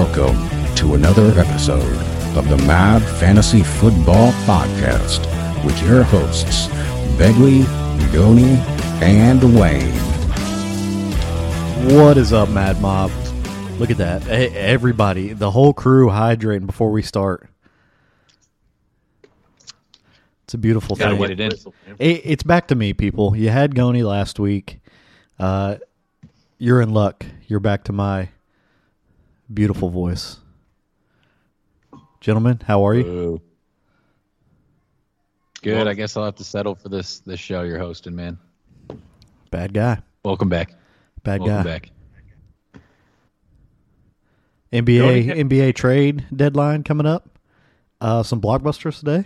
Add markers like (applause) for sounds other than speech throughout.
Welcome to another episode of the Mad Fantasy Football Podcast with your hosts, Begley, Goni, and Wayne. What is up, Mad Mob? Look at that. Hey, everybody, the whole crew hydrating before we start. It's a beautiful Gotta thing. get it in. It- it's back to me, people. You had Goni last week. Uh, you're in luck. You're back to my beautiful voice. Gentlemen, how are you? Boo. Good. I guess I'll have to settle for this this show you're hosting, man. Bad guy. Welcome back. Bad Welcome guy. back. NBA NBA trade deadline coming up. Uh, some blockbusters today.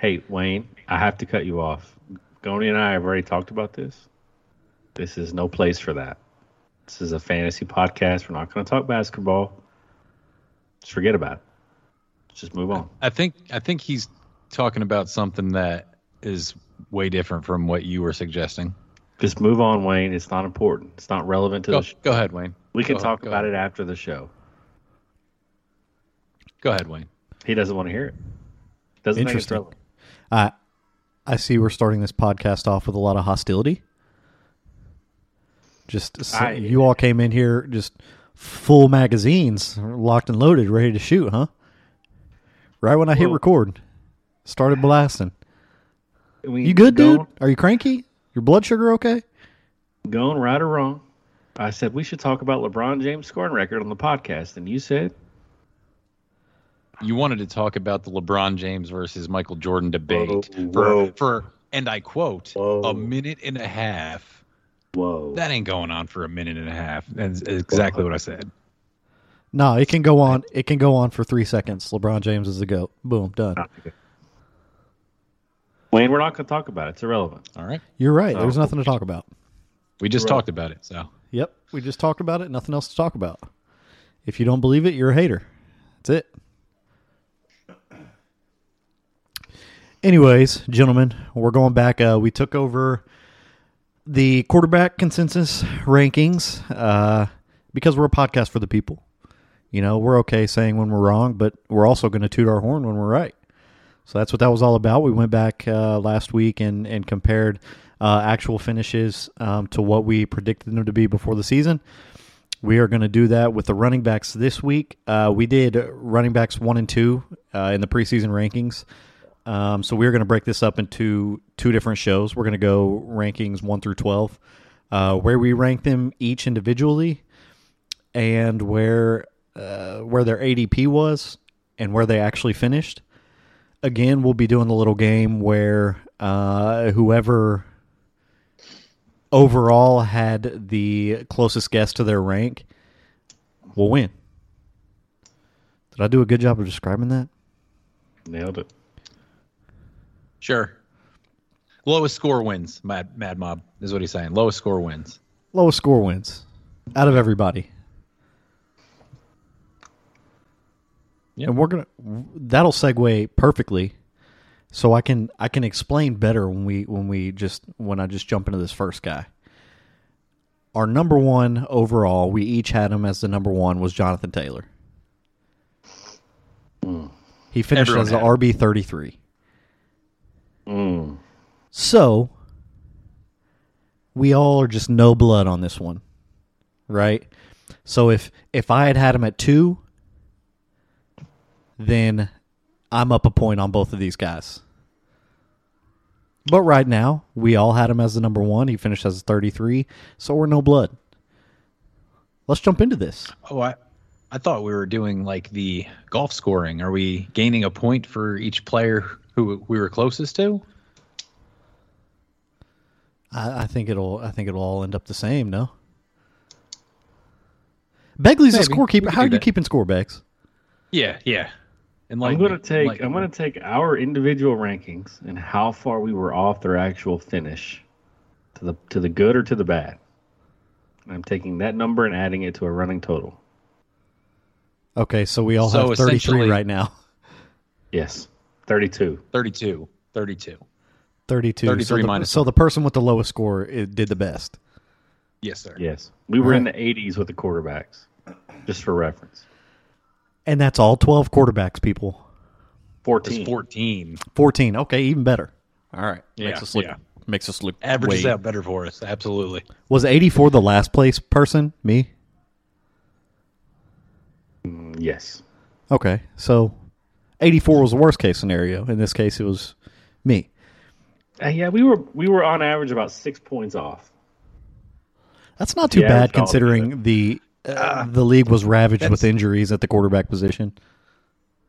Hey, Wayne, I have to cut you off. Goni and I have already talked about this. This is no place for that. This is a fantasy podcast. We're not going to talk basketball. Just forget about it. Just move on. I think I think he's talking about something that is way different from what you were suggesting. Just move on, Wayne. It's not important. It's not relevant to Go, the show. go ahead, Wayne. We can Go- talk go about ahead. it after the show. Go ahead, Wayne. He doesn't want to hear it. Doesn't think it's Interesting. relevant. I I see we're starting this podcast off with a lot of hostility. Just s- I- you all came in here just full magazines, locked and loaded, ready to shoot, huh? Right when I hit Well- record, started blasting. We- You good, dude? Are you cranky? Your blood sugar okay? Going right or wrong. I said we should talk about LeBron James' scoring record on the podcast, and you said You wanted to talk about the LeBron James versus Michael Jordan debate Whoa, for for and I quote Whoa. a minute and a half. Whoa. That ain't going on for a minute and a half. That's exactly what I said. No, it can go on. It can go on for three seconds. LeBron James is the goat. Boom, done. Wayne, we're not going to talk about it. It's irrelevant. All right. You're right. There's Oh. nothing to talk about. We just Right. talked about it, so Yep, we just talked about it. Nothing else to talk about. If you don't believe it, you're a hater. That's it. Anyways, gentlemen, we're going back. Uh, we took over the quarterback consensus rankings uh, because we're a podcast for the people. You know, we're okay saying when we're wrong, but we're also going to toot our horn when we're right. So that's what that was all about. We went back uh, last week and, and compared uh, actual finishes um, to what we predicted them to be before the season. We are going to do that with the running backs this week. Uh, we did running backs one and two uh, in the preseason rankings. Um, so we're going to break this up into two different shows. We're going to go rankings one through 12, uh, where we rank them each individually and where, uh, where their ADP was and where they actually finished again, we'll be doing the little game where uh, whoever overall had the closest guess to their rank will win. Did I do a good job of describing that? Nailed it. Sure. Lowest score wins. Mad Mad Mob is what he's saying. Lowest score wins. Lowest score wins out of everybody. Yep. And we're gonna that'll segue perfectly, so I can I can explain better when we when we just when I just jump into this first guy. Our number one overall, we each had him as the number one was Jonathan Taylor. Hmm. He finished Everyone as the. RB thirty three. Mm. So we all are just no blood on this one, right? So if if I had had him at two, then I'm up a point on both of these guys. But right now, we all had him as the number one. He finished as 33, so we're no blood. Let's jump into this. Oh, I I thought we were doing like the golf scoring. Are we gaining a point for each player who we were closest to? I, I think it'll. I think it'll all end up the same. No. Begley's a Maybe. scorekeeper. How are do you that. keeping score, Begs? Yeah, yeah. And I'm going to take I'm going to take our individual rankings and how far we were off their actual finish to the to the good or to the bad. And I'm taking that number and adding it to a running total. Okay, so we all So have 33 right now. Yes. 32. 32. 32. 32. 33 so the, minus So the person with the lowest score i did the best. Yes, sir. Yes. We were in the 80s with the quarterbacks. Just for reference. And that's all 12 quarterbacks, people. It's 14. 14. 14. Okay, even better. All right. Makes Yeah, us look yeah. makes us look Averages way- out better for us. Absolutely. Was 84 the last place person? Me? Mm, Yes. Okay. So 84 was the worst case scenario. In this case it was me. Uh, yeah, we were we were on average about six points off. That's not too Yeah, bad it's all considering the uh, the league was ravaged with injuries at the quarterback position.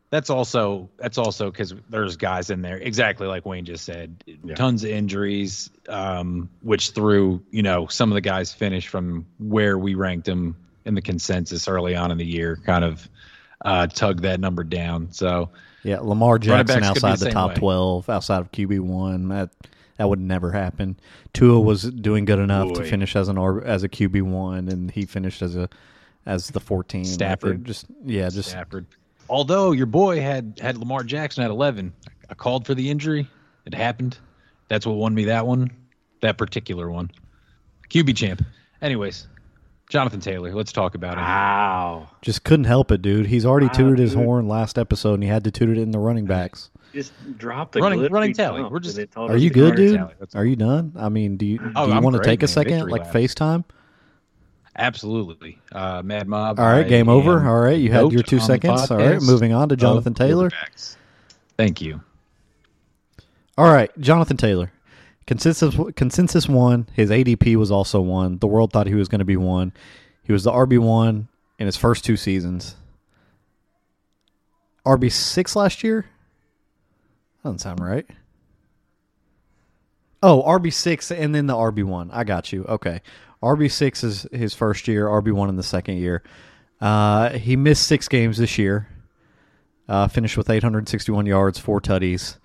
That's also that's also because there's guys in there exactly like Wayne just said, Yeah. tons of injuries, um, which threw you know some of the guys finished from where we ranked them in the consensus early on in the year, kind of uh, tug that number down. So Yeah, Lamar Jackson backs could be outside the the top way. 12, outside of QB1, that that would never happen. Tua was doing good enough to finish as an as a QB1 and he finished as a as the 14. Stafford. Just yeah, just Stafford. Although your boy had had Lamar Jackson at 11, I called for the injury. It happened. That's what won me that one, that particular one. QB champ. Anyways, Jonathan Taylor. Let's talk about him. Wow. just couldn't help it, dude. He's already Wow, tooted his dude. horn last episode and he had to toot it in the running backs. Just dropped the Running- running tally. We're just- Are you good, dude? Are you done? I mean, do you do Oh, you I'm want to great, take a second Victory like lap. FaceTime? Absolutely. Uh, Mad Mob. All right, I game over. All right, you had your two seconds. All right, moving on to Jonathan Taylor. Thank you. All right, Jonathan Taylor. Consensus consensus one. His ADP was also one. The world thought he was going to be one. He was the RB one in his first two seasons. RB six last year. Doesn't sound right. Oh, RB six and then the RB one. I got you. Okay, RB six is his first year. RB one in the second year. Uh, he missed six games this year. Uh, finished with 861 yards, four tutties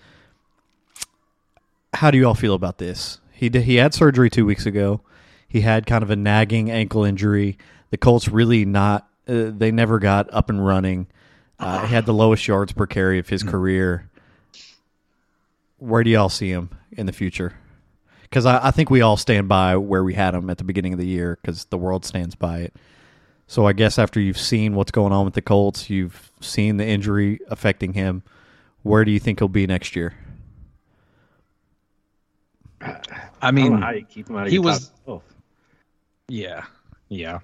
how do you all feel about this? He did, he had surgery two weeks ago. He had kind of a nagging ankle injury. The Colts really not. Uh, they never got up and running. Uh, he had the lowest yards per carry of his career. Where do y'all see him in the future? Because I, I think we all stand by where we had him at the beginning of the year because the world stands by it. So I guess after you've seen what's going on with the Colts, you've seen the injury affecting him. Where do you think he'll be next year? I I mean, don't know how you keep him out of he was- Yeah. Yeah.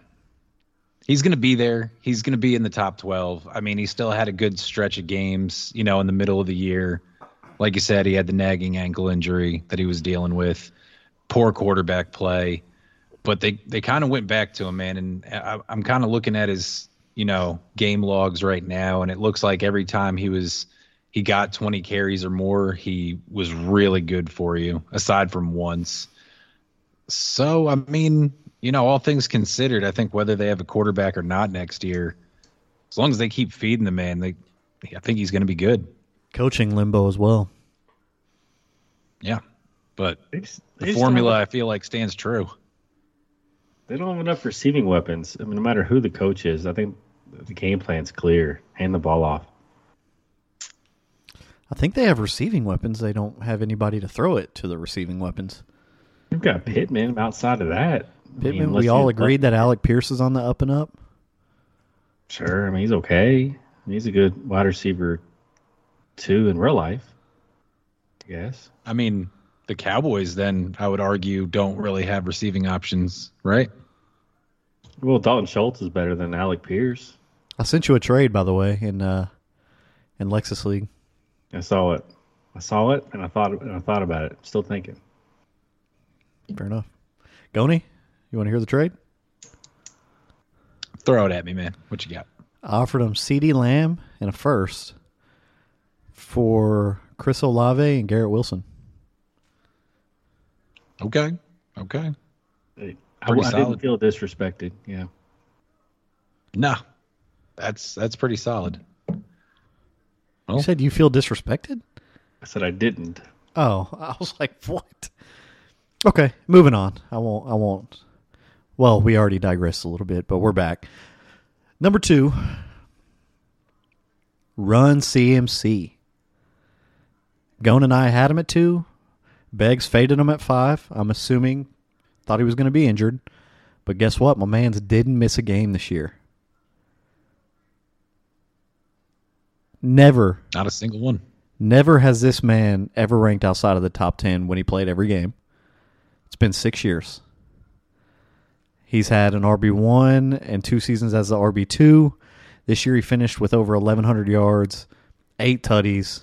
He's going to be there. He's going to be in the top 12. I mean, he still had a good stretch of games, you know, in the middle of the year. Like you said, he had the nagging ankle injury that he was dealing with, poor quarterback play. But they, they kind of went back to him, man. And I, I'm kind of looking at his, you know, game logs right now. And it looks like every time he was, he got 20 carries or more, he was really good for you, aside from once. So, I mean, you know, all things considered, I think whether they have a quarterback or not next year, as long as they keep feeding the man, they, I think he's going to be good. Coaching limbo as well. Yeah, but They the they formula I feel like stands true. They don't have enough receiving weapons. I mean, no matter who the coach is, I think the game plan's clear. Hand the ball off. I think they have receiving weapons. They don't have anybody to throw it to the receiving weapons. You've got Pittman outside of that. I mean, Pittman, we all you- agreed that Alec Pierce is on the up and up. Sure. I mean, he's okay. He's a good wide receiver, too, in real life. I guess. I mean, the Cowboys then I would argue don't really have receiving options, right? Well, Dalton Schultz is better than Alec Pierce. I sent you a trade, by the way, in uh, in Lexus League. I saw it. I saw it, and I thought and I thought about it. Still thinking. Fair enough. Goni, you want to hear the trade? Throw it at me, man. What you got? I offered him CeeDee Lamb and a first for Chris Olave and Garrett Wilson. Okay, okay. I, I didn't feel disrespected. Yeah. Nah, that's that's pretty solid. Oh. You said you feel disrespected? I said I didn't. Oh, (laughs) I was like, what? Okay, moving on. I won't. I won't. Well, we already digressed a little bit, but we're back. Number two, run CMC. Gone and I had him at two. Beggs faded him at five. I'm assuming thought he was going to be injured, but guess what? My man's didn't miss a game this year. Never, Not a single one. never has this man ever ranked outside of the top 10 when he played every game. It's been six years. He's had an RB1 and two seasons as the RB2. This year he finished with over 1,100 yards, eight tutties,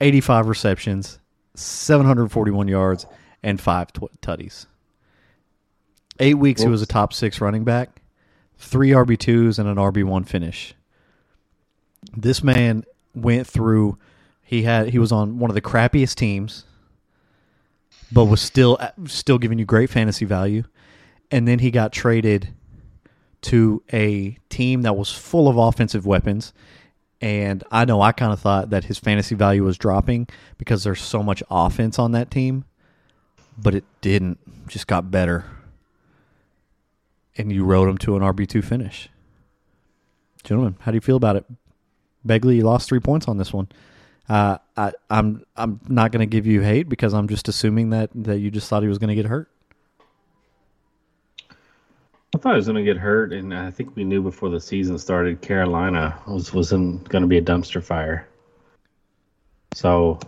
85 receptions, 741 yards, and five tutties. Eight weeks he was a top six running back, three RB2s, and an RB1 finish. This man went through. He had he was on one of the crappiest teams, but was still still giving you great fantasy value, and then he got traded to a team that was full of offensive weapons. And I know I kind of thought that his fantasy value was dropping because there's so much offense on that team, but it didn't. Just got better. And you rode him to an RB2 finish. Gentlemen, how do you feel about it? Begley, lost three points on this one. Uh, I, I'm I'm not going to give you hate because I'm just assuming that, that you just thought he was going to get hurt. I thought he was going to get hurt, and I think we knew before the season started Carolina was wasn't going to be a dumpster fire. So,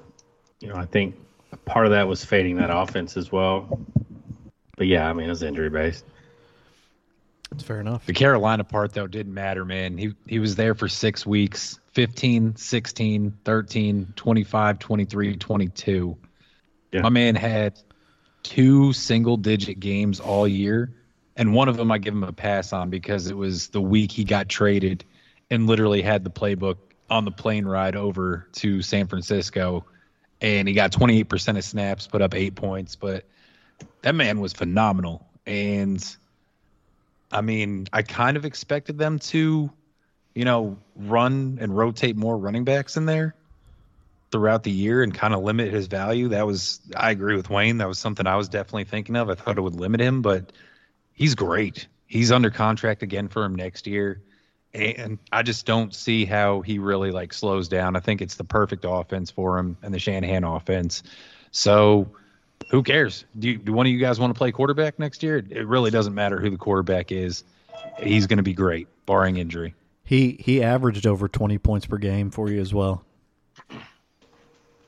you know, I think part of that was fading that offense as well. But yeah, I mean, it was injury based. That's fair enough. The Carolina part though didn't matter, man. He he was there for 6 weeks, 15, 16, 13, 25, 23, 22. Yeah. My man had two single digit games all year, and one of them I give him a pass on because it was the week he got traded and literally had the playbook on the plane ride over to San Francisco and he got 28% of snaps, put up 8 points, but that man was phenomenal and I mean, I kind of expected them to, you know, run and rotate more running backs in there throughout the year and kind of limit his value. That was, I agree with Wayne. That was something I was definitely thinking of. I thought it would limit him, but he's great. He's under contract again for him next year. And I just don't see how he really like slows down. I think it's the perfect offense for him and the Shanahan offense. So who cares? Do, you, do one of you guys want to play quarterback next year? It really doesn't matter who the quarterback is. He's going to be great, barring injury. He he averaged over 20 points per game for you as well,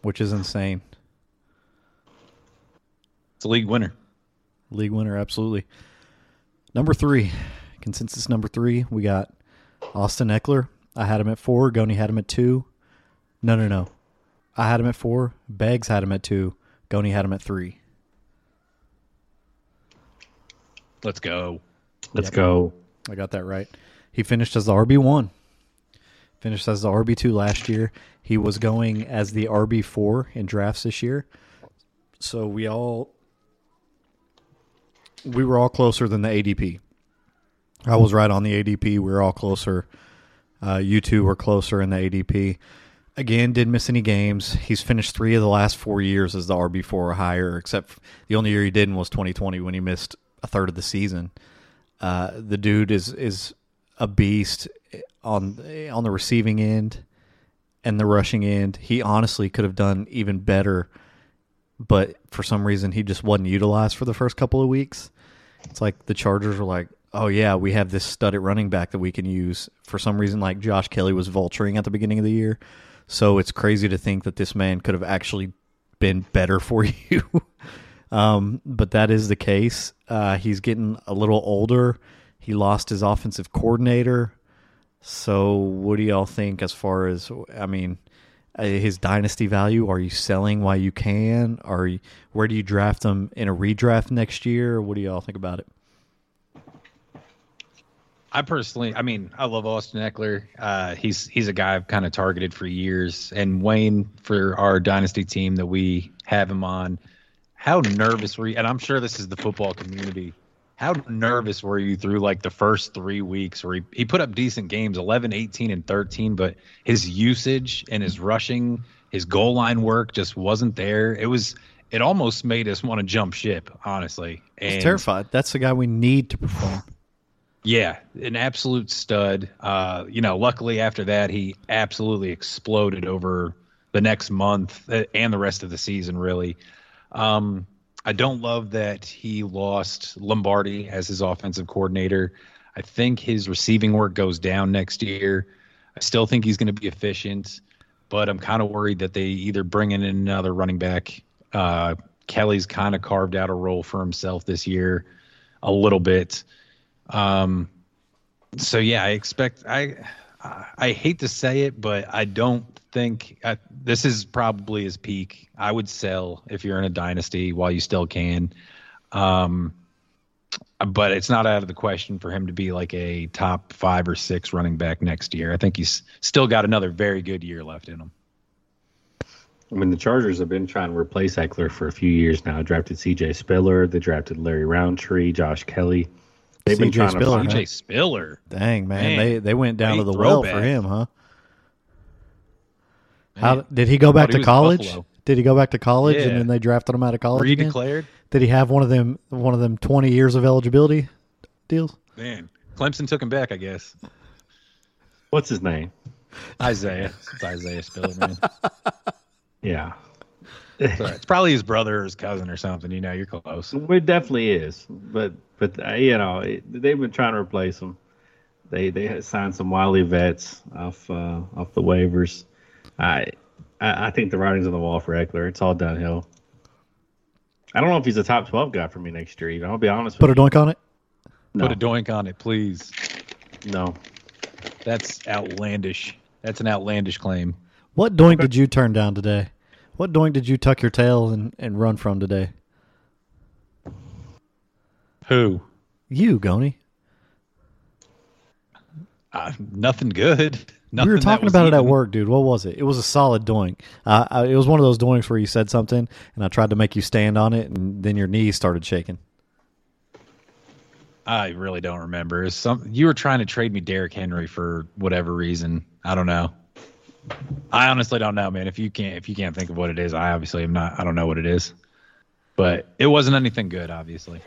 which is insane. It's a league winner. League winner, absolutely. Number three, consensus number three, we got Austin Ekeler. I had him at four. Goni had him at two. No, no, no. I had him at four. Beggs had him at two. Goni had him at three. Let's go. Let's Yep. go. I got that right. He finished as the RB one. Finished as the RB two last year. He was going as the RB four in drafts this year. So we all we were all closer than the ADP. I was right on the ADP. We were all closer. Uh, you two were closer in the ADP. Again, didn't miss any games. He's finished three of the last four years as the RB four or higher, except the only year he didn't was 2020 when he missed a third of the season. Uh, the dude is is a beast on on the receiving end and the rushing end. He honestly could have done even better, but for some reason he just wasn't utilized for the first couple of weeks. It's like the Chargers were like, "Oh yeah, we have this stud at running back that we can use." For some reason, like Josh Kelley was vulturing at the beginning of the year, so it's crazy to think that this man could have actually been better for (laughs) you. um, but that is the case. Uh, he's getting a little older. He lost his offensive coordinator. So, what do y'all think as far as, I mean, uh, his dynasty value? Are you selling while you can? Are you, where do you draft him in a redraft next year? What do y'all think about it? I personally, I mean, I love Austin Ekeler. Uh, he's he's a guy I've kind of targeted for years. And Wayne, for our dynasty team that we have him on, how nervous were you? And I'm sure this is the football community. How nervous were you through like the first three weeks where he, he put up decent games, 11, 18, and 13, but his usage and his rushing, his goal line work just wasn't there. It was, it almost made us want to jump ship, honestly. And He's terrified. That's the guy we need to perform. Yeah, an absolute stud. Uh, you know, luckily after that, he absolutely exploded over the next month uh, and the rest of the season, really. Um, I don't love that he lost Lombardi as his offensive coordinator. I think his receiving work goes down next year. I still think he's going to be efficient, but I'm kind of worried that they either bring in another running back. Uh, Kelley's kind of carved out a role for himself this year, a little bit. Um, so yeah, I expect I I hate to say it, but I don't think I, this is probably his peak. I would sell if you're in a dynasty while you still can. Um, but it's not out of the question for him to be like a top five or six running back next year. I think he's still got another very good year left in him. I mean, the Chargers have been trying to replace Ekeler for a few years now. Drafted C.J. Spiller, they drafted Larry Rountree, Josh Kelley. They've been CJ trying Spiller, to CJ find, Spiller. Dang man, Man, they they went down to late the well for him, huh? Man, How did he go back he to college? Buffalo. Did he go back to college and then they drafted him out of college? again? Redeclared. Did he have one of them one of them twenty years of eligibility deals? Man, Clemson took him back, I guess. what's his name? Isaiah. It's Isaiah Spiller, man. (laughs) Yeah, It's. It's probably his brother or his cousin or something. You know, you're close. it definitely is. But but uh, you know it, they've been trying to replace him. They they had signed some wily vets off uh, off the waivers. I, I I think the writing's on the wall for Ekeler. It's all downhill. I don't know if he's a top twelve guy for me next year. Even I'll be honest Put a with you. doink on it. No, Put a doink on it, please. no. That's outlandish. That's an outlandish claim. What doink did you turn down today? What doink did you tuck your tail and, and run from today? Who? You, Goni. Uh, nothing good. Nothing we were talking about it at work, dude. What was it? It was a solid doink. Uh, I, it was one of those doinks where you said something, and I tried to make you stand on it, and then your knees started shaking. I really don't remember. Some you were trying to trade me Derrick Henry for whatever reason. I don't know. I honestly don't know, man. If you can't if you can't think of what it is, I obviously am not. I don't know what it is. But it wasn't anything good, obviously.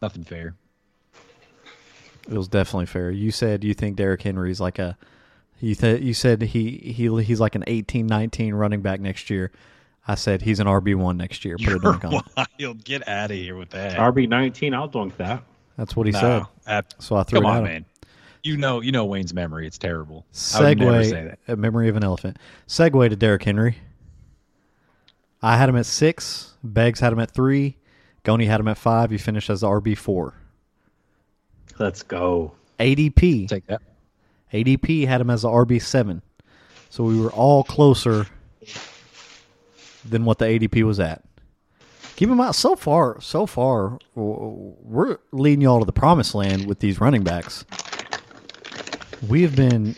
Nothing fair. It was definitely fair. You said you think Derrick Henry's like a you th- you said he he he's like an 18 19 running back next year. I said he's an RB1 next year. Put a You're dunk on. it. (laughs) wild. Get out of here with that. RB nineteen. I'll dunk that. That's what he No, said. ab- So I threw come it at on, him. man. You know, you know Wayne's memory. It's terrible. I would never say that. a memory of an elephant. Segway to Derrick Henry. I had him at six. Beggs had him at three. Goni had him at five. He finished as the RB four. Let's go. ADP. Take that. ADP had him as the RB seven. So we were all closer than what the ADP was at. Keep in mind, so far, so far, we're leading y'all to the promised land with these running backs. We have been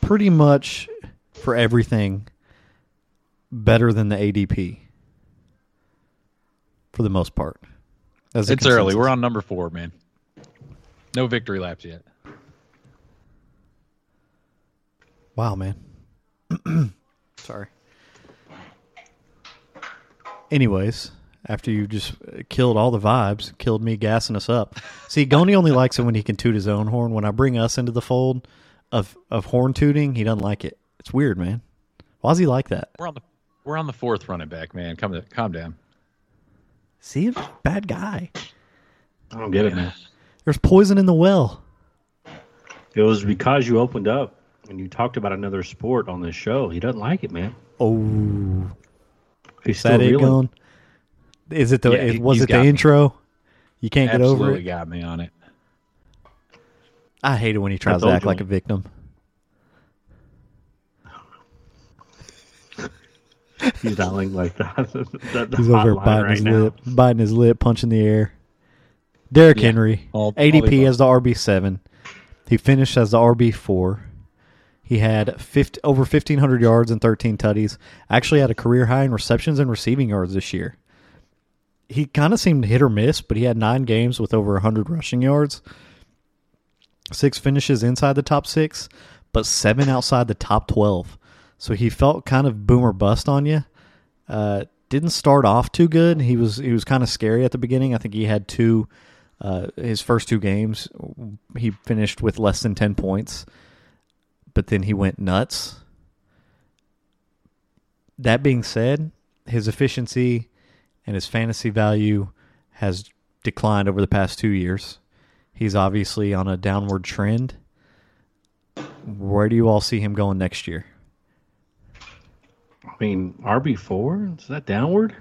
pretty much for everything better than the ADP for the most part. It's early. We're on number four, man. No victory laps yet. Wow, man. (clears throat) Sorry. Anyways, after you just uh, killed all the vibes, killed me gassing us up. See, Goni only (laughs) likes it when he can toot his own horn. When I bring us into the fold of of horn tooting, he doesn't like it. It's weird, man. Why does he like that? We're on the we're on the fourth running back, man. Come to calm down. See, bad guy. I don't get it, man. There's poison in the well. It was because you opened up and you talked about another sport on this show. He doesn't like it, man. Oh, He's is that still it, reeling. going? Is it the? Yeah, is- he- was it the me. intro? You can't get over Absolutely it. got me on it. I hate it when he tries to act you. like a victim. He's dialing like that. that (laughs) the He's over here biting right his now. lip, biting his lip, punching the air. Derrick Yeah, Henry, all- all ADP the as the RB seven. He finished as the RB four. He had 50, over 1,500 yards and 13 tutties. Actually, had a career high in receptions and receiving yards this year. He kind of seemed hit or miss, but he had nine games with over 100 rushing yards, six finishes inside the top six, but seven outside the top 12. So he felt kind of boomer bust on you. Uh, didn't start off too good. He was he was kind of scary at the beginning. I think he had two. Uh, his first two games, he finished with less than ten points, but then he went nuts. That being said, his efficiency and his fantasy value has declined over the past two years. He's obviously on a downward trend. Where do you all see him going next year? I mean, RB four is that downward?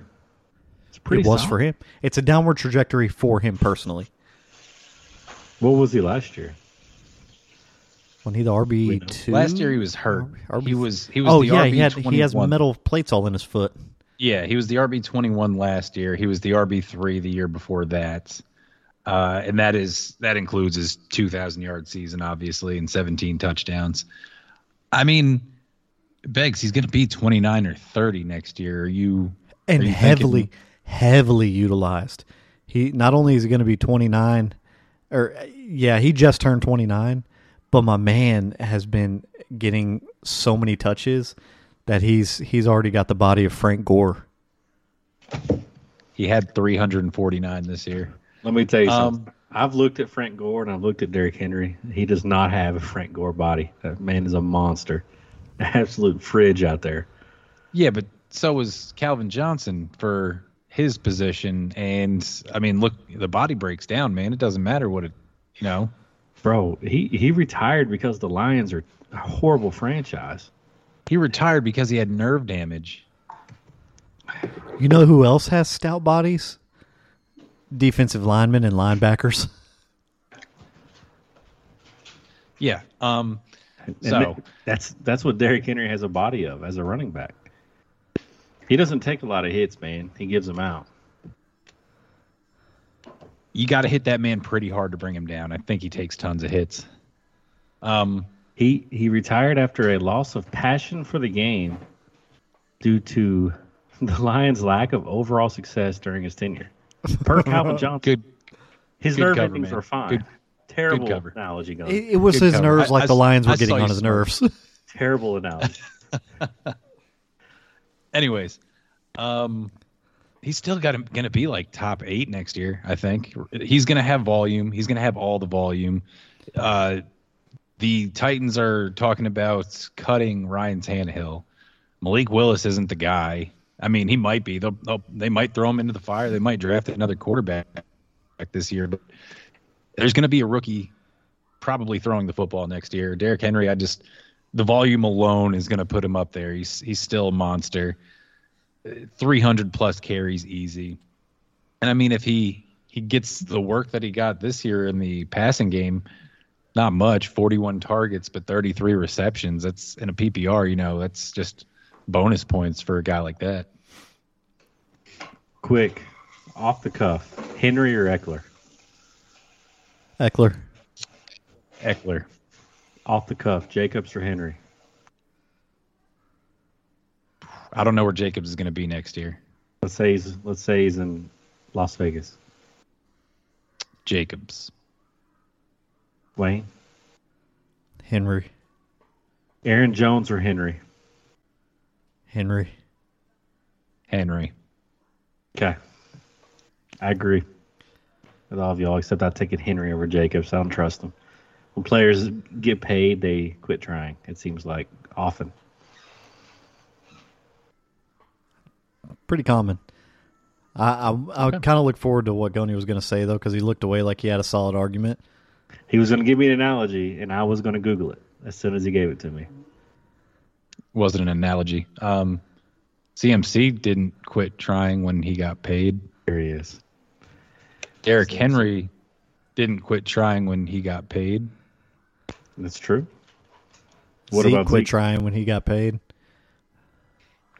It's pretty. it was solid. for him. It's a downward trajectory for him personally. What was he last year? When he the RB two Last year he was hurt. RB he was he was oh the yeah, RB he had he has metal plates all in his foot. Yeah, he was the RB twenty one last year. He was the RB three the year before that, uh, and that is that includes his two thousand yard season, obviously, and seventeen touchdowns. I mean, Beggs, he's going to be twenty nine or thirty next year. Are you and are you heavily, thinking- heavily utilized. He not only is he going to be 29, or yeah, he just turned 29, but my man has been getting so many touches that he's he's already got the body of Frank Gore. he had three hundred and forty nine this year. Let me tell you Um, something. I've looked at Frank Gore and I've looked at Derrick Henry. He does not have a Frank Gore body. That man is a monster, (laughs) absolute fridge out there. Yeah, but so was Calvin Johnson for his position, and I mean, look, the body breaks down, man. It doesn't matter what it, you know. Bro, he he retired because the Lions are a horrible franchise. He retired because he had nerve damage. You know who else has stout bodies? Defensive linemen and linebackers. (laughs) Yeah. Um. So- that's that's what Derrick Henry has a body of as a running back. He doesn't take a lot of hits, man. He gives them out. You got to hit that man pretty hard to bring him down. I think he takes tons of hits. Um. He he retired after a loss of passion for the game due to (laughs) the Lions' lack of overall success during his tenure. Per (laughs) Calvin Johnson, Good. his good nerve cover, endings man. were fine. Good- Terrible cover. analogy, going. It, it was Good his cover. nerves I- like I the s- Lions I were getting on his smirk. nerves. (laughs) Terrible analogy. Anyways, um, he's still got going to be like top eight next year. I think he's going to have volume. He's going to have all the volume. Uh, the Titans are talking about cutting Ryan Tannehill. Malik Willis isn't the guy. I mean, he might be. They'll, they'll, they might throw him into the fire. They might draft another quarterback this year, but there's going to be a rookie probably throwing the football next year. Derrick Henry, I just the volume alone is going to put him up there. He's he's still a monster. 300 plus carries easy. And I mean if he he gets the work that he got this year in the passing game, not much, 41 targets but 33 receptions. That's in a PPR, you know, that's just bonus points for a guy like that. Quick, off the cuff, Henry or Ekeler? Ekeler. Ekeler. Off the cuff, Jacobs or Henry? I don't know where Jacobs is going to be next year. Let's say he's let's say he's in Las Vegas. Jacobs. Wayne, Henry. Aaron Jones or Henry? Henry. Henry. Okay, I agree with all of y'all except I take it Henry over Jacobs. I don't trust him. When players get paid, they quit trying. It seems like often. Pretty common. I I, I would kind of look forward to what Goni was going to say though, because he looked away like he had a solid argument. He was going to give me an analogy, and I was going to Google it as soon as he gave it to me. Wasn't an analogy. Um, CMC didn't quit trying when he got paid. Here he is. Derrick Henry didn't quit trying when he got paid. That's true. What Zeke about quit Zeke? trying when he got paid.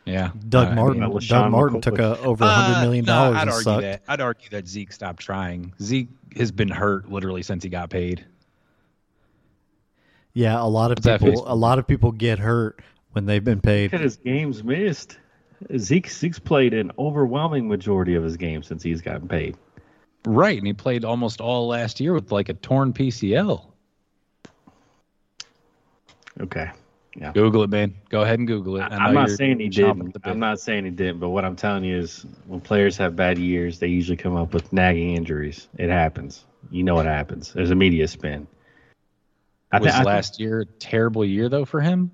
Yeah. Doug Uh, Martin. yeah. LeSean Doug Martin McCoy. took a, over a hundred Uh, no, dollars I'd and argue sucked. that. I'd argue that Zeke stopped trying. Zeke has been hurt literally since he got paid. Yeah, a lot of What's people. A lot of people get hurt when they've been Look at paid. his games missed. Zeke Zeke's played an overwhelming majority of his games since he's gotten paid. Right, and he played almost all last year with like a torn PCL. Okay. Yeah. Google it, man. Go ahead and Google it. I I'm not saying he didn't. at the bit. I'm not saying he didn't, but what I'm telling you is when players have bad years, they usually come up with nagging injuries. It happens. You know what happens. There's a media spin. I Was thi- I last year a terrible year though for him?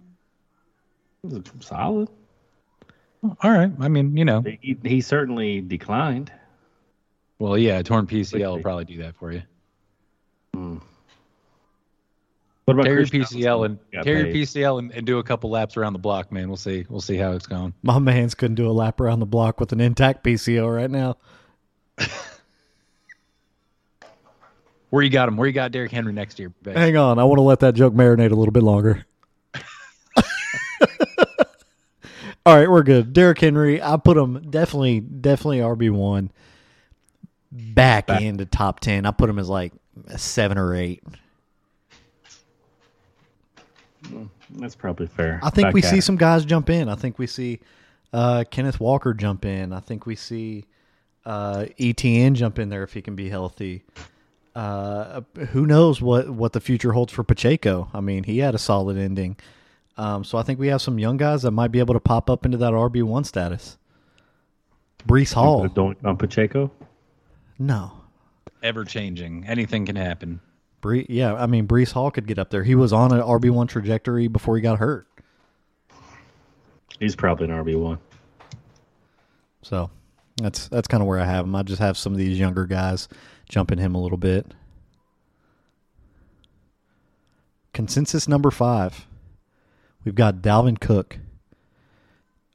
it was solid. All right. I mean, you know. He, he certainly declined. Well, yeah, torn PCL will probably do that for you. Hmm. What about Tear your PCL and Got tear your. PCL and, and do a couple laps around the block, man. We'll see. We'll see how it's going. My man's couldn't do a lap around the block with an intact PCO right now. (laughs) Where you got him? Where you got Derrick Henry next year? Beck? Hang on, I want to let that joke marinate a little bit longer. (laughs) All right, we're good. Derrick Henry, I put him definitely, definitely RB one. Back, Back. into top ten, I put him as like a seven or eight. That's probably fair. I think Back we at see it. some guys jump in. I think we see uh, Kenneth Walker jump in. I think we see uh, ETN jump in there if he can be healthy. Uh, who knows what, what the future holds for Pacheco? I mean, he had a solid ending. Um, so I think we have some young guys that might be able to pop up into that RB one status. Breece Hall, Put a doink on Pacheco. no. Ever changing. Anything can happen. Bree, yeah, I mean Breece Hall could get up there. He was on an RB one trajectory before he got hurt. He's probably an RB one. So that's that's kind of where I have him. I just have some of these younger guys jumping him a little bit. Consensus number five. We've got Dalvin Cook.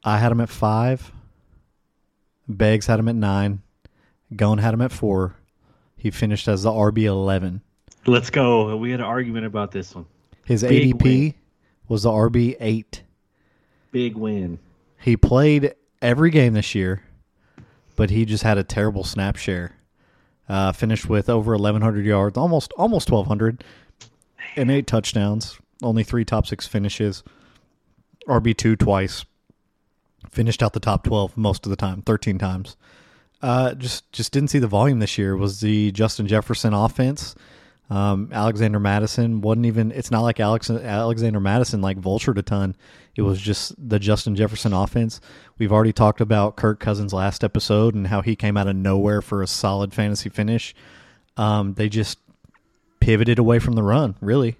I had him at five. Beggs had him at nine. Gone had him at four. He finished as the RB eleven. Let's go. We had an argument about this one. His Big ADP win. was the RB eight. Big win. He played every game this year, but he just had a terrible snap share. Uh, finished with over 1,100 yards, almost almost 1,200, and eight touchdowns. Only three top six finishes. RB two twice. Finished out the top 12 most of the time, 13 times. Uh, just just didn't see the volume this year. Was the Justin Jefferson offense? Um, Alexander Mattison wasn't even. It's not like Alex Alexander Mattison like vultured a ton. It was just the Justin Jefferson offense. We've already talked about Kirk Cousins last episode and how he came out of nowhere for a solid fantasy finish. Um, they just pivoted away from the run. Really,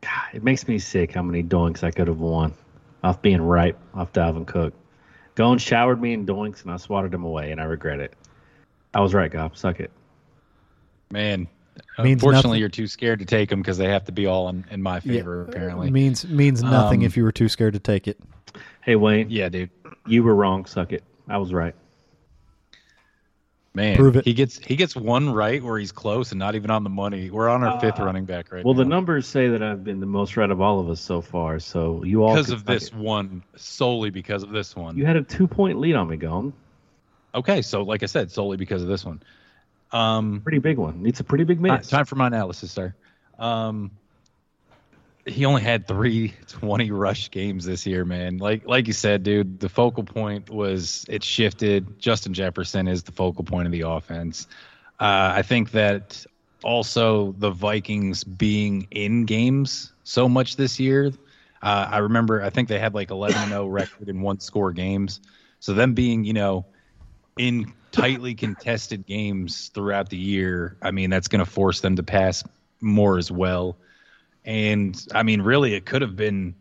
God, it makes me sick how many doinks I could have won off being right off Dalvin Cook. Going showered me in doinks and I swatted him away and I regret it. I was right, Gob. Suck it. Man, uh, Means unfortunately, nothing. you're too scared to take them because they have to be all in, in my favor. apparently, uh, means means nothing Um, if you were too scared to take it. Hey Wayne, yeah, dude. you were wrong. Suck it. I was right. Man, Prove it. He gets he gets one right where he's close and not even on the money. We're on our fifth uh, running back right now. Well, the numbers say that I've been the most right of all of us so far. So you all because of this it. one, solely because of this one. You had a two point lead on me, Gone. Okay, so like I said, solely because of this one. Um, Pretty big one. It's a pretty big miss. Time for my analysis, sir. Um, he only had three 20 rush games this year, man. Like like you said, dude, the focal point was it shifted. Justin Jefferson is the focal point of the offense. Uh, I think that also the Vikings being in games so much this year. Uh, I remember I think they had like 11 0 record in one score games. So them being, you know, in tightly contested games throughout the year, I mean, that's going to force them to pass more as well. And I mean, really, it could have been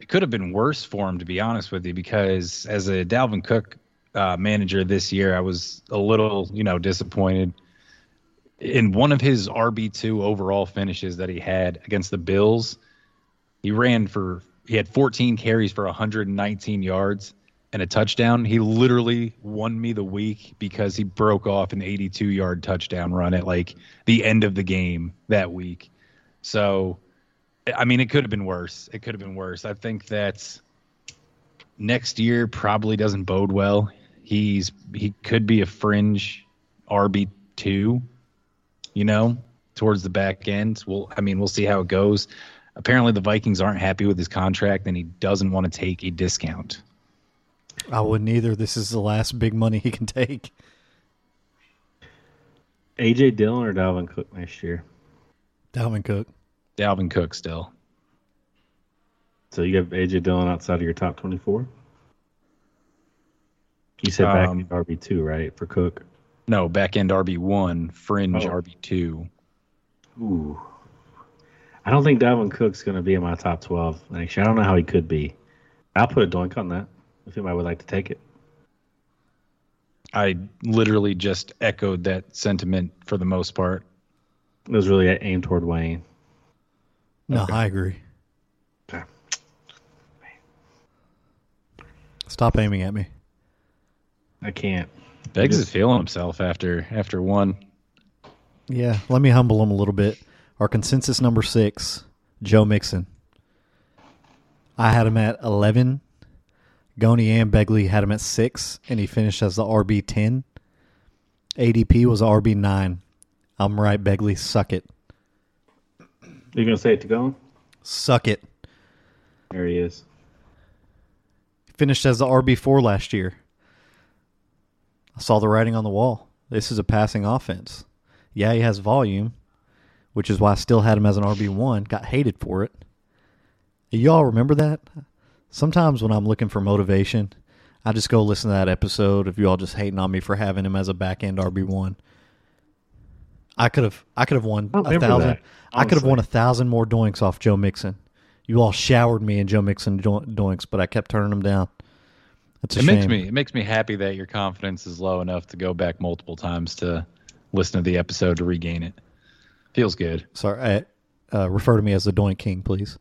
it could have been worse for him, to be honest with you, because as a Dalvin Cook uh, manager this year, I was a little, you know, disappointed. In one of his RB two overall finishes that he had against the Bills, he ran for he had 14 carries for 119 yards and a touchdown. He literally won me the week because he broke off an 82 yard touchdown run at like the end of the game that week. So, I mean, it could have been worse. It could have been worse. I think that next year probably doesn't bode well. He's he could be a fringe RB two, you know, towards the back end. We'll I mean, we'll see how it goes. Apparently, the Vikings aren't happy with his contract, and he doesn't want to take a discount. I wouldn't either. This is the last big money he can take. AJ Dillon or Dalvin Cook next year. Dalvin Cook. Dalvin Cook still. So you have AJ Dillon outside of your top twenty-four. You said back Um, in RB two, right, for Cook? No, back end RB one, fringe Oh. RB two. Ooh, I don't think Dalvin Cook's going to be in my top twelve next year. I don't know how he could be. I'll put a doink on that if anybody would like to take it. I literally just echoed that sentiment for the most part. It was really aimed toward Wayne. No, I agree. Okay. Stop aiming at me. I can't. Beggs Just- is feeling himself after after one. Yeah, let me humble him a little bit. Our consensus number six, Joe Mixon. I had him at 11. Goni and Begley had him at 6, and he finished as the RB 10. ADP was RB 9. I'm right, Begley. Suck it. You gonna say it to go? Suck it. There he is. Finished as the RB4 last year. I saw the writing on the wall. This is a passing offense. Yeah, he has volume, which is why I still had him as an RB1. Got hated for it. Y'all remember that? Sometimes when I'm looking for motivation, I just go listen to that episode of you all just hating on me for having him as a back end RB1. I could have I could have won I a thousand. that, I could have won a thousand more doinks off Joe Mixon. You all showered me in Joe Mixon do- doinks, but I kept turning them down. That's a It shame. makes me it makes me happy that your confidence is low enough to go back multiple times to listen to the episode to regain it. Feels good. Sorry, I, uh, refer to me as the Doink King, please.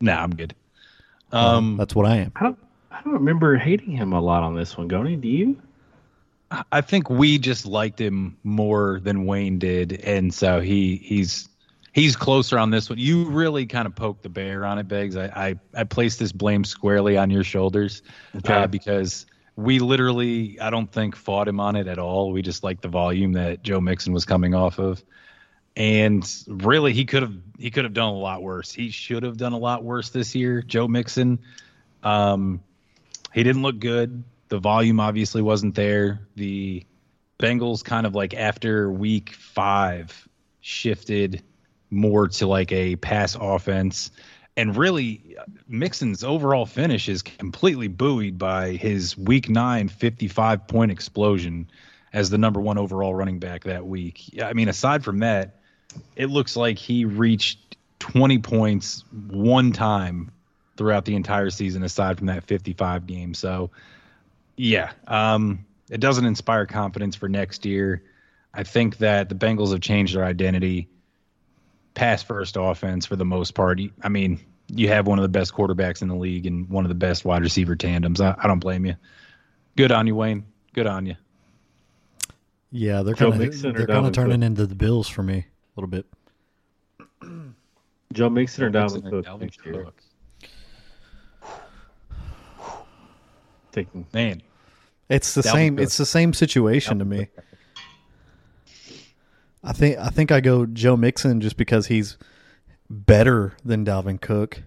Nah, I'm good. Um, Um, that's what I am. I don't. I don't remember hating him a lot on this one, Goni. Do you? I think we just liked him more than Wayne did, and so he he's he's closer on this one. You really kind of poked the bear on it, Beggs. I I, I placed this blame squarely on your shoulders Okay. uh, because we literally I don't think fought him on it at all. We just liked the volume that Joe Mixon was coming off of, and really he could have he could have done a lot worse. He should have done a lot worse this year, Joe Mixon. Um, he didn't look good. The volume obviously wasn't there. The Bengals kind of like after week five shifted more to like a pass offense. And really, Mixon's overall finish is completely buoyed by his week nine 55 point explosion as the number one overall running back that week. I mean, aside from that, it looks like he reached 20 points one time throughout the entire season, aside from that 55 game. So, yeah, um, it doesn't inspire confidence for next year. I think that the Bengals have changed their identity. Pass first offense for the most part. I mean, you have one of the best quarterbacks in the league and one of the best wide receiver tandems. I, I don't blame you. Good on you, Wayne. Good on you. Yeah, they're kind of they're kind of turning into the Bills for me a little bit. Joe Mixon or Dalvin Cook Dalvin next year? Cook. Taking Man, It's the Dalvin same. Cook. It's the same situation to me. I think I think I go Joe Mixon just because he's better than Dalvin Cook,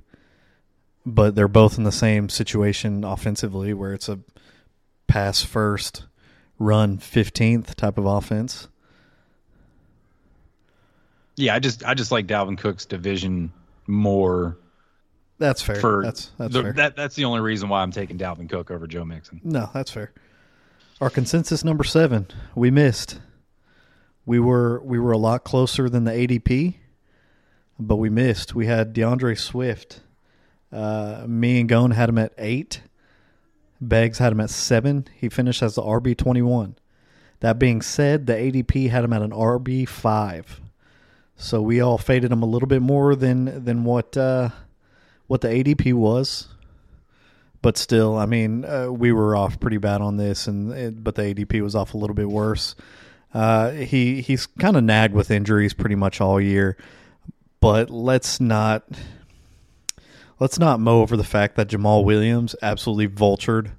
but they're both in the same situation offensively, where it's a pass first, run fifteenth type of offense. Yeah, I just I just like Dalvin Cook's division more That's fair. for that's that's the- fair. that that's the only reason why I'm taking Dalvin Cook over Joe Mixon. No, that's fair. Our consensus number seven, we missed. We were we were a lot closer than the ADP, but we missed. We had DeAndre Swift. Uh, me and Gone had him at eight. Beggs had him at seven. He finished as the RB twenty one. That being said, the ADP had him at an RB five. So we all faded him a little bit more than than what uh, what the ADP was. But still, I mean, uh, we were off pretty bad on this, and it, but the ADP was off a little bit worse. Uh, he he's kind of nagged with injuries pretty much all year, but let's not let's not mow over the fact that Jamaal Williams absolutely vultured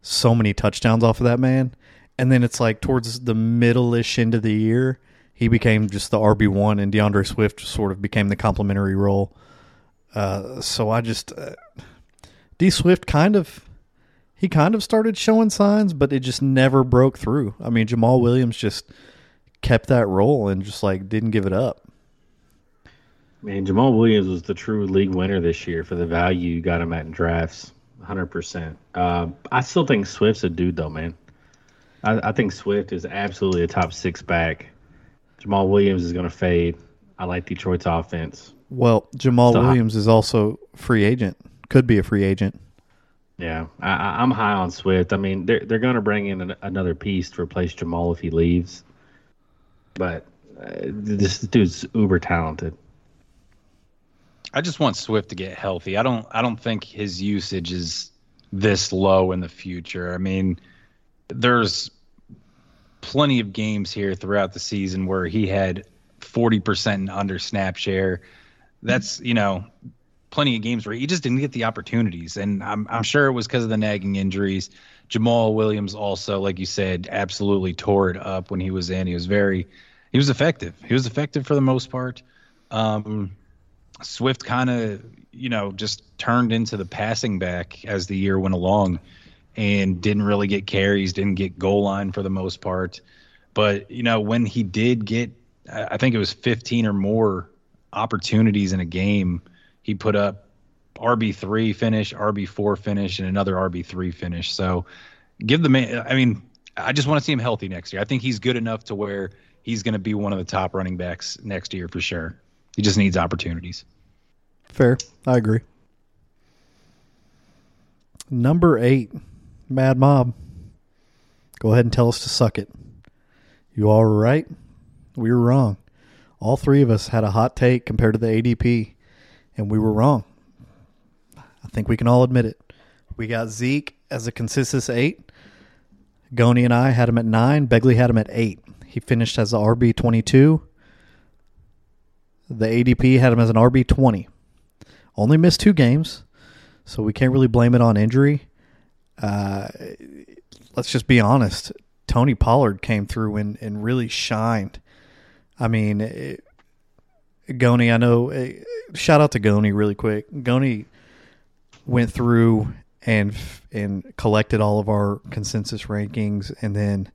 so many touchdowns off of that man, and then it's like towards the middle-ish end of the year, he became just the RB one, and DeAndre Swift sort of became the complementary role. Uh, so I just. Uh, D Swift kind of he kind of started showing signs, but it just never broke through. I mean, Jamaal Williams just kept that role and just like didn't give it up. Man, Jamaal Williams was the true league winner this year for the value you got him at in drafts. 100%. Uh, I still think Swift's a dude, though, man. I, I think Swift is absolutely a top six back. Jamaal Williams is going to fade. I like Detroit's offense. Well, Jamaal So- Williams is also free agent. Could be a free agent. Yeah, I, I- I'm high on Swift. I mean, they're they're going to bring in an, another piece to replace Jamal if he leaves. But Uh, this dude's uber talented. I just want Swift to get healthy. I don't I don't think his usage is this low in the future. I mean, there's plenty of games here throughout the season where he had 40% under snap share. That's, you know, plenty of games where he just didn't get the opportunities. And I'm, I'm sure it was because of the nagging injuries. Jamaal Williams also, like you said, absolutely tore it up when he was in. He was very, he was effective. He was effective for the most part. Um, Swift kind of, you know, just turned into the passing back as the year went along and didn't really get carries, didn't get goal line for the most part. But, you know, when he did get, I think it was 15 or more opportunities in a game, he put up RB3 finish, RB4 finish, and another RB3 finish. So give the man, I mean, I just want to see him healthy next year. I think he's good enough to where he's going to be one of the top running backs next year for sure. He just needs opportunities. Fair. I agree. Number eight, Mad Mob. Go ahead and tell us to suck it. You all right? We were wrong. All three of us had a hot take compared to the ADP, and we were wrong. I think we can all admit it. We got Zeke as a consensus eight. Goni and I had him at nine. Begley had him at eight. He finished as the RB twenty two. The ADP had him as an RB twenty. Only missed two games, so we can't really blame it on injury. Uh, let's just be honest. Tony Pollard came through and, and really shined. I mean, it, Goni, I know. eh, shout out to Goni really quick. Goni went through and and collected all of our consensus rankings, and then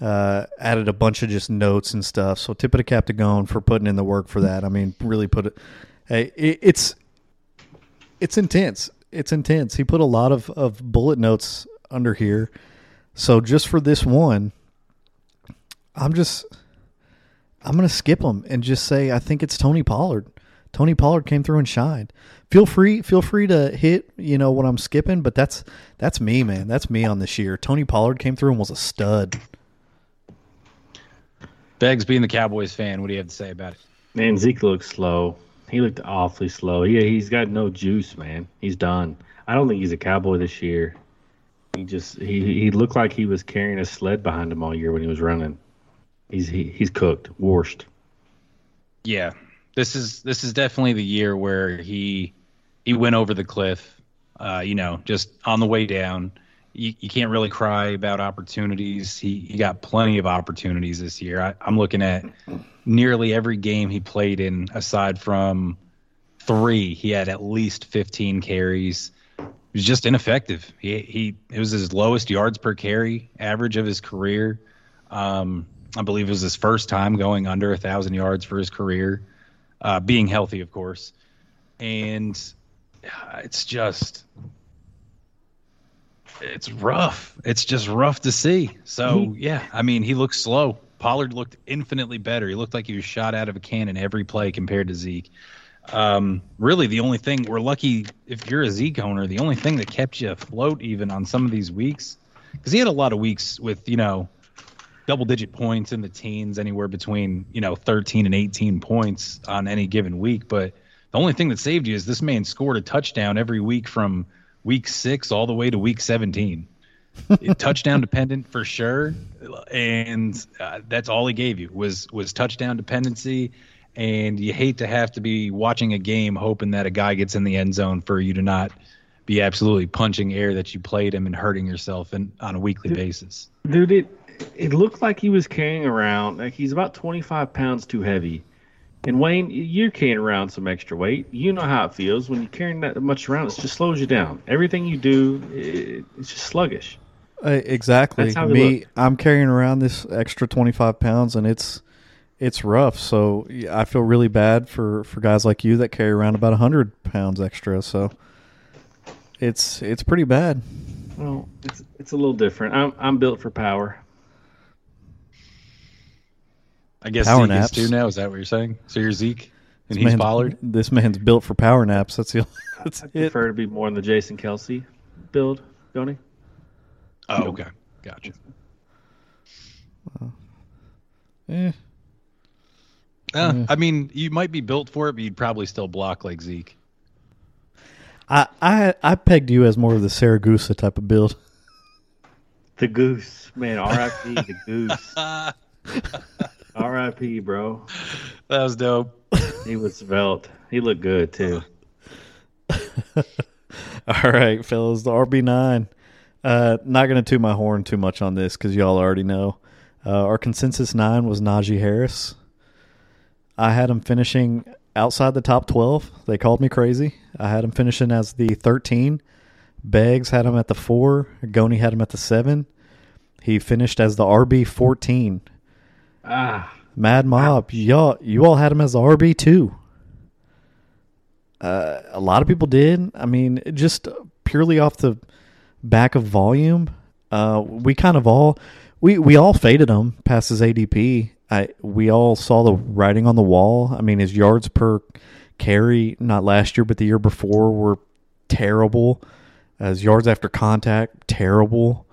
uh, added a bunch of just notes and stuff. So tip of the cap to Gon for putting in the work for that. I mean, really put it. Hey, it, it's it's intense. It's intense. He put a lot of, of bullet notes under here. So just for this one, I'm just I'm gonna skip them and just say I think it's Tony Pollard. Tony Pollard came through and shined. Feel free, feel free to hit, you know, what I'm skipping, but that's that's me, man. That's me on this year. Tony Pollard came through and was a stud. Beggs, being the Cowboys fan, what do you have to say about it? Man, Zeke looks slow. He looked awfully slow. Yeah, he's got no juice, man. He's done. I don't think he's a cowboy this year. He just he he looked like he was carrying a sled behind him all year when he was running. He's he, he's cooked, washed. Yeah, this is this is definitely the year where he he went over the cliff. Uh, you know, just on the way down. You, you can't really cry about opportunities. He he got plenty of opportunities this year. I, I'm looking at nearly every game he played in, aside from three. He had at least 15 carries. He was just ineffective. He he it was his lowest yards per carry average of his career. Um, I believe it was his first time going under a thousand yards for his career, uh, being healthy, of course. And uh, it's just, it's rough. It's just rough to see. So yeah, I mean, he looked slow. Pollard looked infinitely better. He looked like he was shot out of a cannon every play compared to Zeke. Um, really, the only thing we're lucky if you're a Zeke owner, the only thing that kept you afloat even on some of these weeks, because he had a lot of weeks with you know double digit points in the teens, anywhere between you know 13 and 18 points on any given week. But the only thing that saved you is this man scored a touchdown every week from week six all the way to week 17. (laughs) touchdown dependent for sure, and uh, that's all he gave you was was touchdown dependency. And you hate to have to be watching a game hoping that a guy gets in the end zone for you to not be absolutely punching air that you played him and hurting yourself in, on a weekly basis. Dude, it it looked like he was carrying around like he's about 25 pounds too heavy. And Wayne, you're carrying around some extra weight. You know how it feels when you're carrying that much around. It just slows you down. Everything you do, it, it's just sluggish. Uh, exactly. Me, look. I'm carrying around this extra 25 pounds, and it's it's rough. So I feel really bad for for guys like you that carry around about 100 pounds extra. So it's it's pretty bad. Well, it's it's a little different. I'm I'm built for power. I guess Power Zeke naps. is too now. Is that what you're saying? So you're Zeke and This he's Pollard. This man's built for power naps. That's the (laughs) that's I it. prefer to be more in the Jason Kelce build, don't he? Oh, okay, gotcha. Eh. Uh, I mean, you might be built for it, but you'd probably still block like Zeke. I I I pegged you as more of the Siragusa type of build. The goose, man. R.I.P. the goose. (laughs) R.I.P. Bro. That was dope. He was svelte. He looked good too. (laughs) All right, fellas, the RB nine. Uh, not going to toot my horn too much on this because y'all already know. Uh, our consensus nine was Najee Harris. I had him finishing outside the top twelve. They called me crazy. I had him finishing as the thirteen. Beggs had him at the four. Goni had him at the seven. He finished as the RB fourteen. Ah, Mad Mob, y'all, you all had him as RB two. Uh, a lot of people did. I mean, just purely off the back of volume, uh, we kind of all we we all faded him past his ADP. I we all saw the writing on the wall. I mean, his yards per carry, not last year, but the year before, were terrible. His yards after contact, terrible.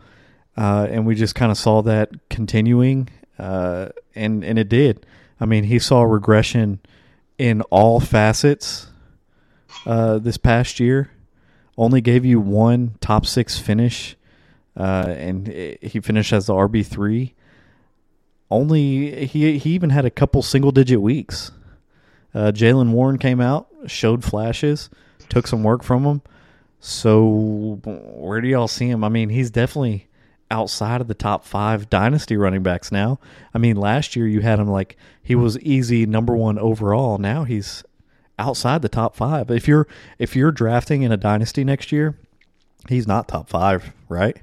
Uh, and we just kind of saw that continuing, uh, and and it did. I mean, he saw regression in all facets uh, this past year. Only gave you one top six finish, uh, and he finished as the RB three. Only he he even had a couple single digit weeks. Uh, Jaylen Warren came out, showed flashes, took some work from him. So where do y'all see him? I mean, he's definitely outside of the top five dynasty running backs now. I mean, last year you had him like he was easy number one overall. Now he's outside the top five. If you're if you're drafting in a dynasty next year, he's not top five, right?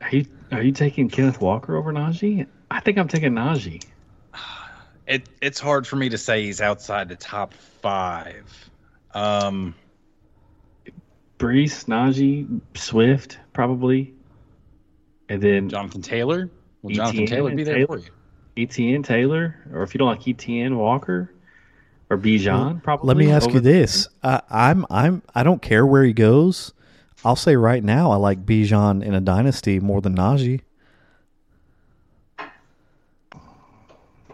are you, are you taking Kenneth Walker over Najee? I think I'm taking Najee. (sighs) It it's hard for me to say he's outside the top five. Um, Breece, Najee, Swift, probably, and then Jonathan Taylor. Will Jonathan Taylor be there Taylor? for you? ETN Taylor, or if you don't like ETN Walker, or Bijan, probably. Let me ask you this: I, I'm I'm I don't care where he goes. I'll say right now, I like Bijan in a dynasty more than Najee.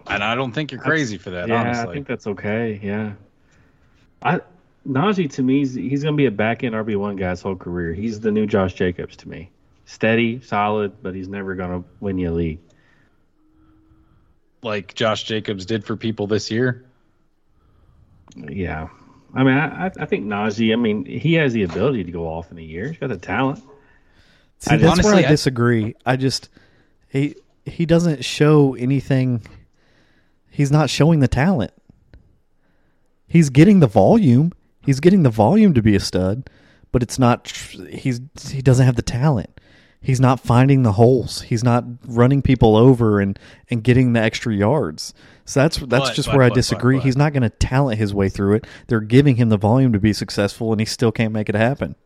And I don't think you're crazy for that, Yeah, honestly. I think that's okay. Yeah, I Najee to me, he's, he's going to be a back end RB one guy his whole career. He's the new Josh Jacobs to me. Steady, solid, but he's never going to win you a league. like Josh Jacobs did for people this year. Yeah, I mean, I, I- I think Najee. I mean, he has the ability to go off in a year. He's got the talent. See, I- that's honestly, where I I- disagree. I just he he doesn't show anything. He's not showing the talent. He's getting the volume. He's getting the volume to be a stud, but it's not. He's he doesn't have the talent. He's not finding the holes. He's not running people over and and getting the extra yards. So that's that's But- just but- where I but- but- disagree. but. He's not going to talent his way through it. They're giving him the volume to be successful, and he still can't make it happen.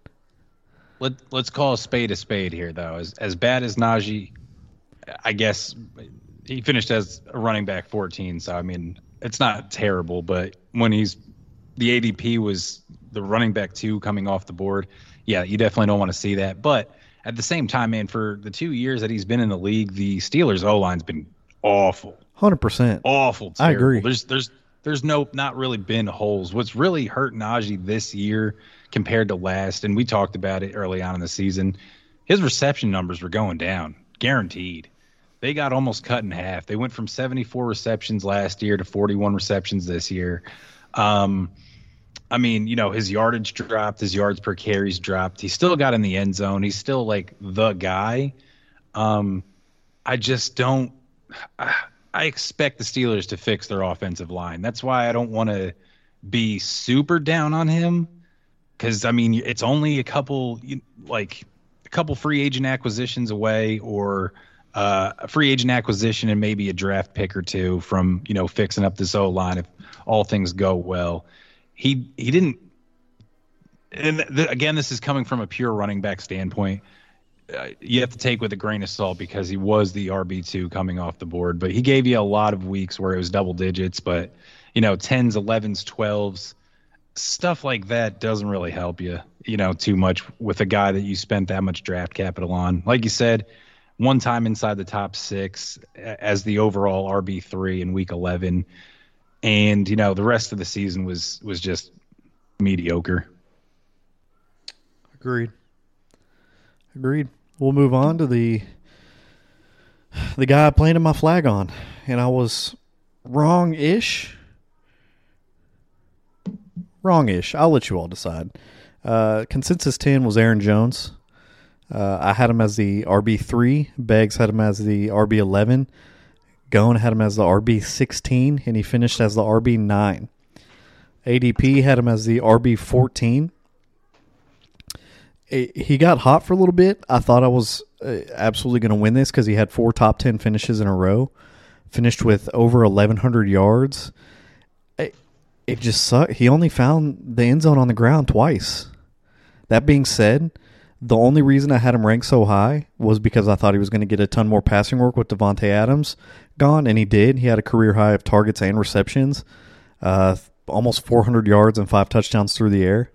Let Let's call a spade a spade here, though. As as bad as Najee, I guess he finished as a running back 14. So I mean, it's not terrible. But when he's the ADP was the running back two coming off the board, yeah, you definitely don't want to see that. But at the same time, man, for the two years that he's been in the league, the Steelers O line's been awful. Hundred percent. awful. I agree. There's there's there's no not really been holes. What's really hurt Najee this year compared to last, and we talked about it early on in the season, his reception numbers were going down, guaranteed. They got almost cut in half. They went from 74 receptions last year to 41 receptions this year. Um, I mean, you know, his yardage dropped, his yards per carries dropped. He still got in the end zone. He's still like the guy. Um, I just don't. I, expect the Steelers to fix their offensive line. That's why I don't want to be super down on him because I mean it's only a couple like a couple free agent acquisitions away or uh, a free agent acquisition and maybe a draft pick or two from you know fixing up this O line if all things go well. He he didn't. And again, this is coming from a pure running back standpoint uh, you have to take with a grain of salt because he was the RB two coming off the board, but he gave you a lot of weeks where it was double digits, but you know tens, elevens, twelves, stuff like that doesn't really help you, you know, too much with a guy that you spent that much draft capital on. Like you said, one time inside the top six as the overall RB three in week eleven. And you know the rest of the season was was just mediocre. Agreed. Agreed. We'll move on to the the guy I planted my flag on, and I was wrong ish. Wrong ish. I'll let you all decide. Uh, consensus 10 was Aaron Jones. Uh, I had him as the RB3. Beggs had him as the RB11. Gone had him as the RB16, and he finished as the RB9. ADP had him as the RB14. He got hot for a little bit. I thought I was uh, absolutely going to win this because he had four top 10 finishes in a row, finished with over 1,100 yards. It, it just sucked. He only found the end zone on the ground twice. That being said, the only reason I had him ranked so high was because I thought he was going to get a ton more passing work with Davante Adams gone, and he did. He had a career high of targets and receptions, uh, almost 400 yards and five touchdowns through the air.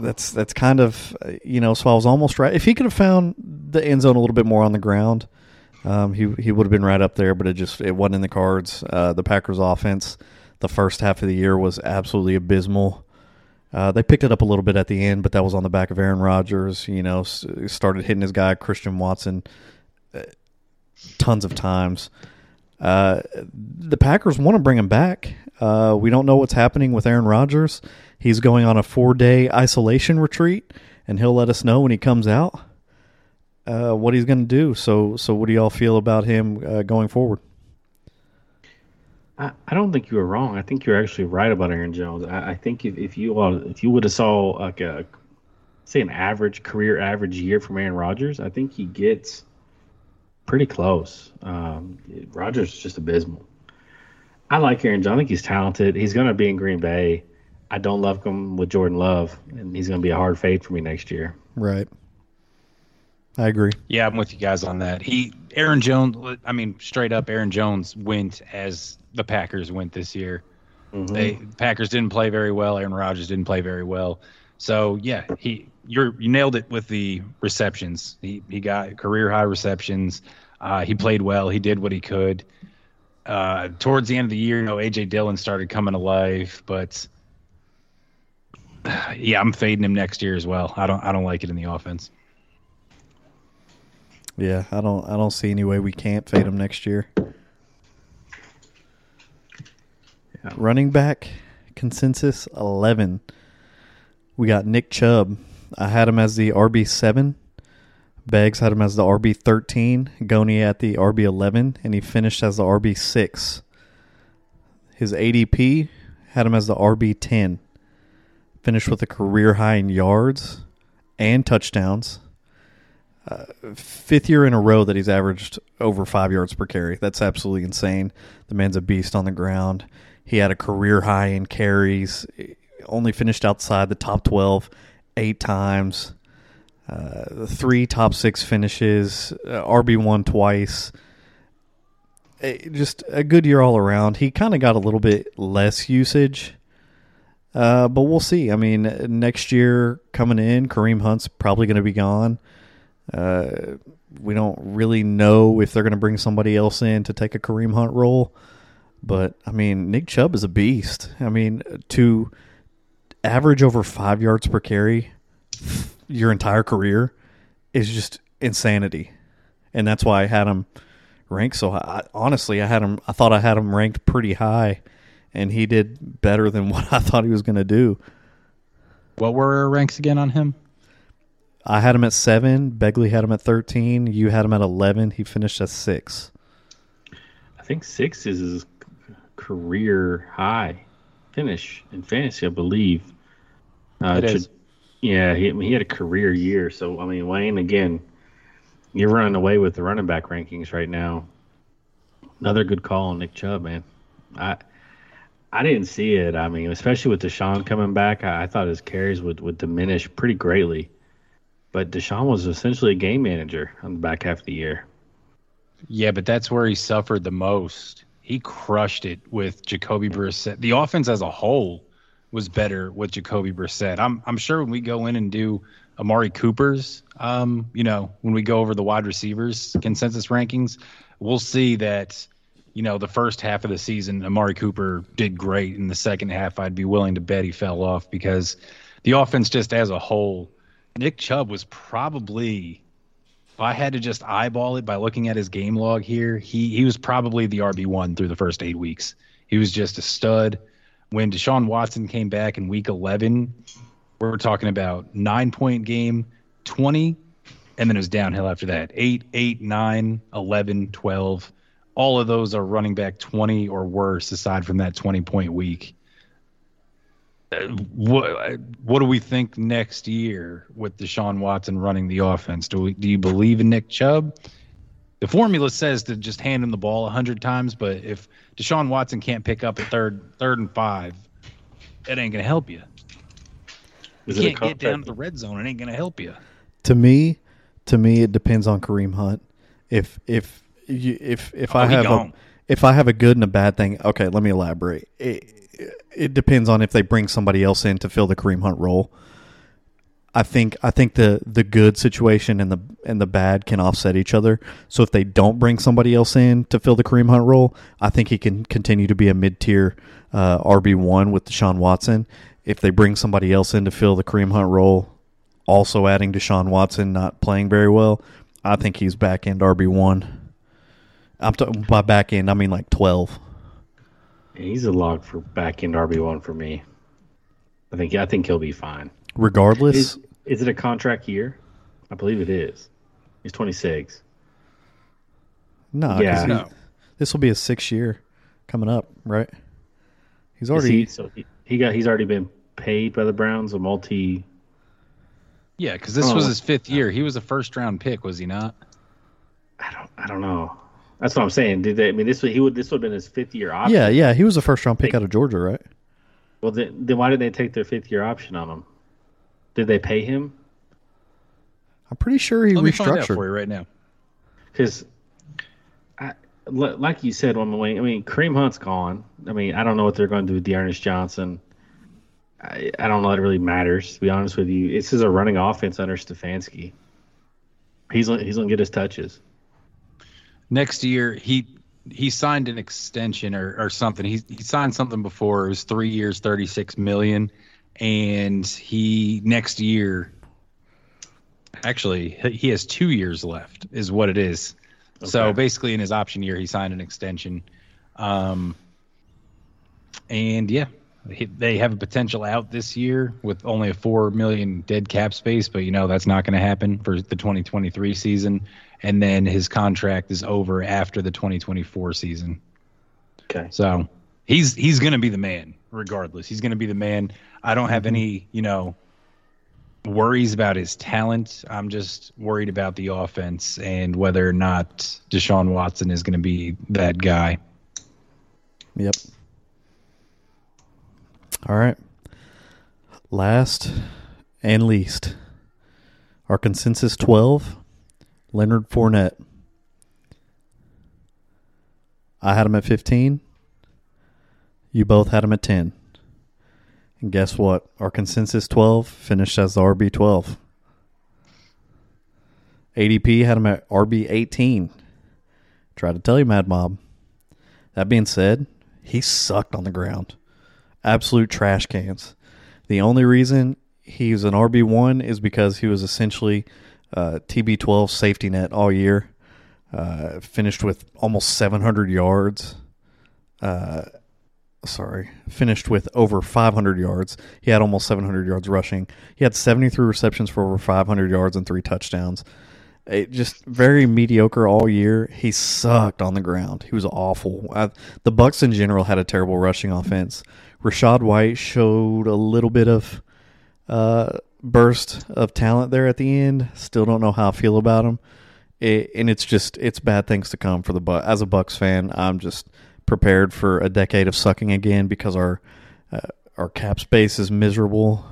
That's that's kind of you know. So I was almost right. If he could have found the end zone a little bit more on the ground, um, he he would have been right up there. But it just it wasn't in the cards. Uh, the Packers' offense, the first half of the year was absolutely abysmal. Uh, they picked it up a little bit at the end, but that was on the back of Aaron Rodgers. You know, started hitting his guy Christian Watson uh, tons of times. Uh, the Packers want to bring him back. Uh, we don't know what's happening with Aaron Rodgers. He's going on a four day isolation retreat, and he'll let us know when he comes out uh, what he's going to do. So, so what do y'all feel about him going forward? I, I don't think you were wrong. I think you're actually right about Aaron Jones. I, I think if, if you all if you would have saw like a say an average career average year from Aaron Rodgers, I think he gets pretty close. Um, Rodgers is just abysmal. I like Aaron Jones. I think he's talented. He's going to be in Green Bay. I don't love him with Jordan Love, and he's going to be a hard fade for me next year. Right. I agree. Yeah, I'm with you guys on that. He, Aaron Jones. I mean, straight up, Aaron Jones went as the Packers went this year. Mm-hmm. They Packers didn't play very well. Aaron Rodgers didn't play very well. So yeah, he you're you nailed it with the receptions. He he got career high receptions. Uh, he played well. He did what he could. Uh, towards the end of the year, you know, AJ Dillon started coming alive, but (sighs) yeah, I'm fading him next year as well. I don't I don't like it in the offense. Yeah, I don't I don't see any way we can't fade him next year. Yeah. Running back consensus 11. We got Nick Chubb. I had him as the RB7. Beggs had him as the RB13. Goni at the RB11. And he finished as the RB6. His ADP had him as the RB10. Finished with a career high in yards and touchdowns. Uh, fifth year in a row that he's averaged over five yards per carry. That's absolutely insane. The man's a beast on the ground. He had a career high in carries, only finished outside the top 12 eight times, uh, three top six finishes, uh, RB1 twice. Just a good year all around. He kind of got a little bit less usage. Uh, but we'll see. I mean, next year coming in, Kareem Hunt's probably going to be gone. Uh, we don't really know if they're going to bring somebody else in to take a Kareem Hunt role. But I mean, Nick Chubb is a beast. I mean, to average over five yards per carry your entire career is just insanity, and that's why I had him ranked so high. honestly, I had him. I thought I had him ranked pretty high, and he did better than (laughs) what I thought he was going to do. What were our ranks again on him? I had him at seven. Begley had him at thirteen. You had him at eleven. He finished at six. I think six is his career high finish in fantasy, I believe. Uh, it is. Yeah, he, he had a career year. So, I mean, Wayne, again, you're running away with the running back rankings right now. Another good call on Nick Chubb, man. I I didn't see it. I mean, especially with Deshaun coming back, I, I thought his carries would, would diminish pretty greatly. But Deshaun was essentially a game manager on the back half of the year. Yeah, but that's where he suffered the most he crushed it with Jacoby Brissett. The offense as a whole was better with Jacoby Brissett. I'm I'm sure when we go in and do Amari Cooper's, um, you know, when we go over the wide receivers consensus rankings, we'll see that you know, the first half of the season, Amari Cooper did great. In the second half, I'd be willing to bet he fell off because the offense, just as a whole, Nick Chubb was probably, if I had to just eyeball it by looking at his game log here, he, he was probably the RB1 through the first eight weeks. He was just a stud. When Deshaun Watson came back in week 11, we're talking about nine point game, 20, and then it was downhill after that 8, 8, 9, 11, 12 all of those are running back 20 or worse aside from that 20 point week. Uh, what what do we think next year with Deshaun Watson running the offense? Do we do you believe in Nick Chubb? The formula says to just hand him the ball hundred times, but if Deshaun Watson can't pick up a third third and five, it ain't gonna help you. Is you can't get down to the red zone. It ain't gonna help you. To me, to me, it depends on Kareem Hunt. If if you, if if oh, I have a if I have a good and a bad thing, okay, let me elaborate. It, it depends on if they bring somebody else in to fill the Kareem Hunt role. I think I think the the good situation and the and the bad can offset each other. So if they don't bring somebody else in to fill the Kareem Hunt role, I think he can continue to be a mid tier uh, RB one with Deshaun Watson. If they bring somebody else in to fill the Kareem Hunt role, also adding Deshaun Watson not playing very well, I think he's back end RB one. I'm talking by back end. I mean like twelve. He's a log for back end RB one for me. I think I think he'll be fine. Regardless, is, is it a contract year? I believe it is. He's 26. No, yeah, no. this will be a six year coming up, right? He's already he, so he, he, got he's already been paid by the Browns a multi. Yeah, because this oh, was his fifth year. He was a first round pick, was he not? I don't I don't know. That's what I'm saying. Did they? I mean, this Would, he would this would have been his fifth year option. Yeah, yeah. He was a first round pick they, out of Georgia, right? Well, then, then why did they take their fifth year option on him? Did they pay him? I'm pretty sure he Let restructured for you right now. Because, like you said, on the way, I mean, Kareem Hunt's gone. I mean, I don't know what they're going to do with D'Ernest Johnson. I, I don't know that it really matters. To be honest with you, this is a running offense under Stefanski. He's he's gonna get his touches next year he he signed an extension or, or something. He he signed something before. It was three years, thirty six million, and he next year. Actually, he has two years left, is what it is. Okay. So basically, in his option year, he signed an extension. Um, and yeah, they have a potential out this year with only a four million dead cap space, but you know that's not going to happen for the 2023 season and then his contract is over after the 2024 season. Okay. So he's he's going to be the man regardless. He's going to be the man. I don't have mm-hmm. any, you know, worries about his talent. I'm just worried about the offense and whether or not Deshaun Watson is going to be that guy. Yep. All right. Last and least, our consensus 12 Leonard Fournette. I had him at 15. You both had him at 10. And guess what? Our consensus 12 finished as the RB 12. ADP had him at RB 18. Try to tell you, Mad Mob. That being said, he sucked on the ground. Absolute trash cans. The only reason he's an RB1 is because he was essentially uh, TB12 safety net all year. Uh, finished with almost 700 yards. Uh, sorry, finished with over 500 yards. He had almost 700 yards rushing. He had 73 receptions for over 500 yards and three touchdowns. It just very mediocre all year. He sucked on the ground. He was awful. I, the Bucs in general had a terrible rushing offense. Rachaad White showed a little bit of uh, burst of talent there at the end. Still don't know how I feel about him. It, and it's just it's bad things to come for the Bucs. As a Bucs fan, I'm just prepared for a decade of sucking again because our uh, our cap space is miserable.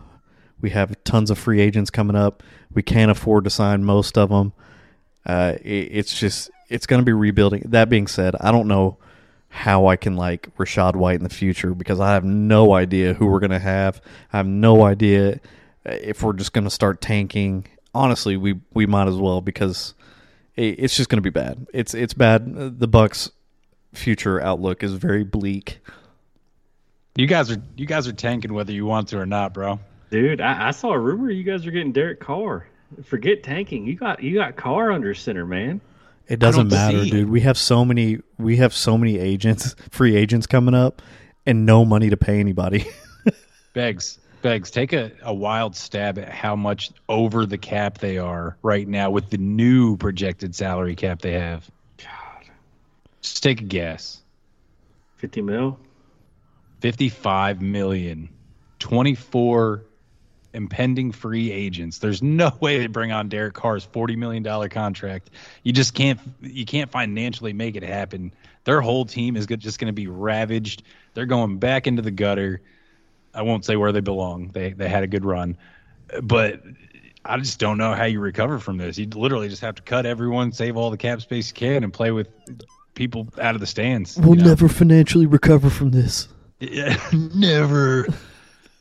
We have tons of free agents coming up. We can't afford to sign most of them. Uh, it, it's just it's going to be rebuilding. That being said, I don't know how I can like Rachaad White in the future because I have no idea who we're going to have. I have no idea if we're just going to start tanking, honestly, we we might as well because it's just going to be bad. It's it's bad. The Bucs future outlook is very bleak. You guys are you guys are tanking whether you want to or not, bro. Dude, I, I saw a rumor you guys are getting Derek Carr. Forget tanking. You got you got Carr under center, man. It doesn't matter, see dude. We have so many we have so many agents, free agents coming up and no money to pay anybody. (laughs) Begs, begs, take a, a wild stab at how much over the cap they are right now with the new projected salary cap they have. God, Just take a guess. fifty mil. 55 million, 24 impending free agents. There's no (laughs) way they bring on Derek Carr's 40 million dollar contract. You just can't you can't financially make it happen. Their whole team is just going to be ravaged. They're going back into the gutter. I won't say where they belong. They they had a good run, but I just don't know how you recover from this. You literally just have to cut everyone, save all the cap space you can, and play with people out of the stands. We'll you know? Never financially recover from this. Yeah, (laughs) never.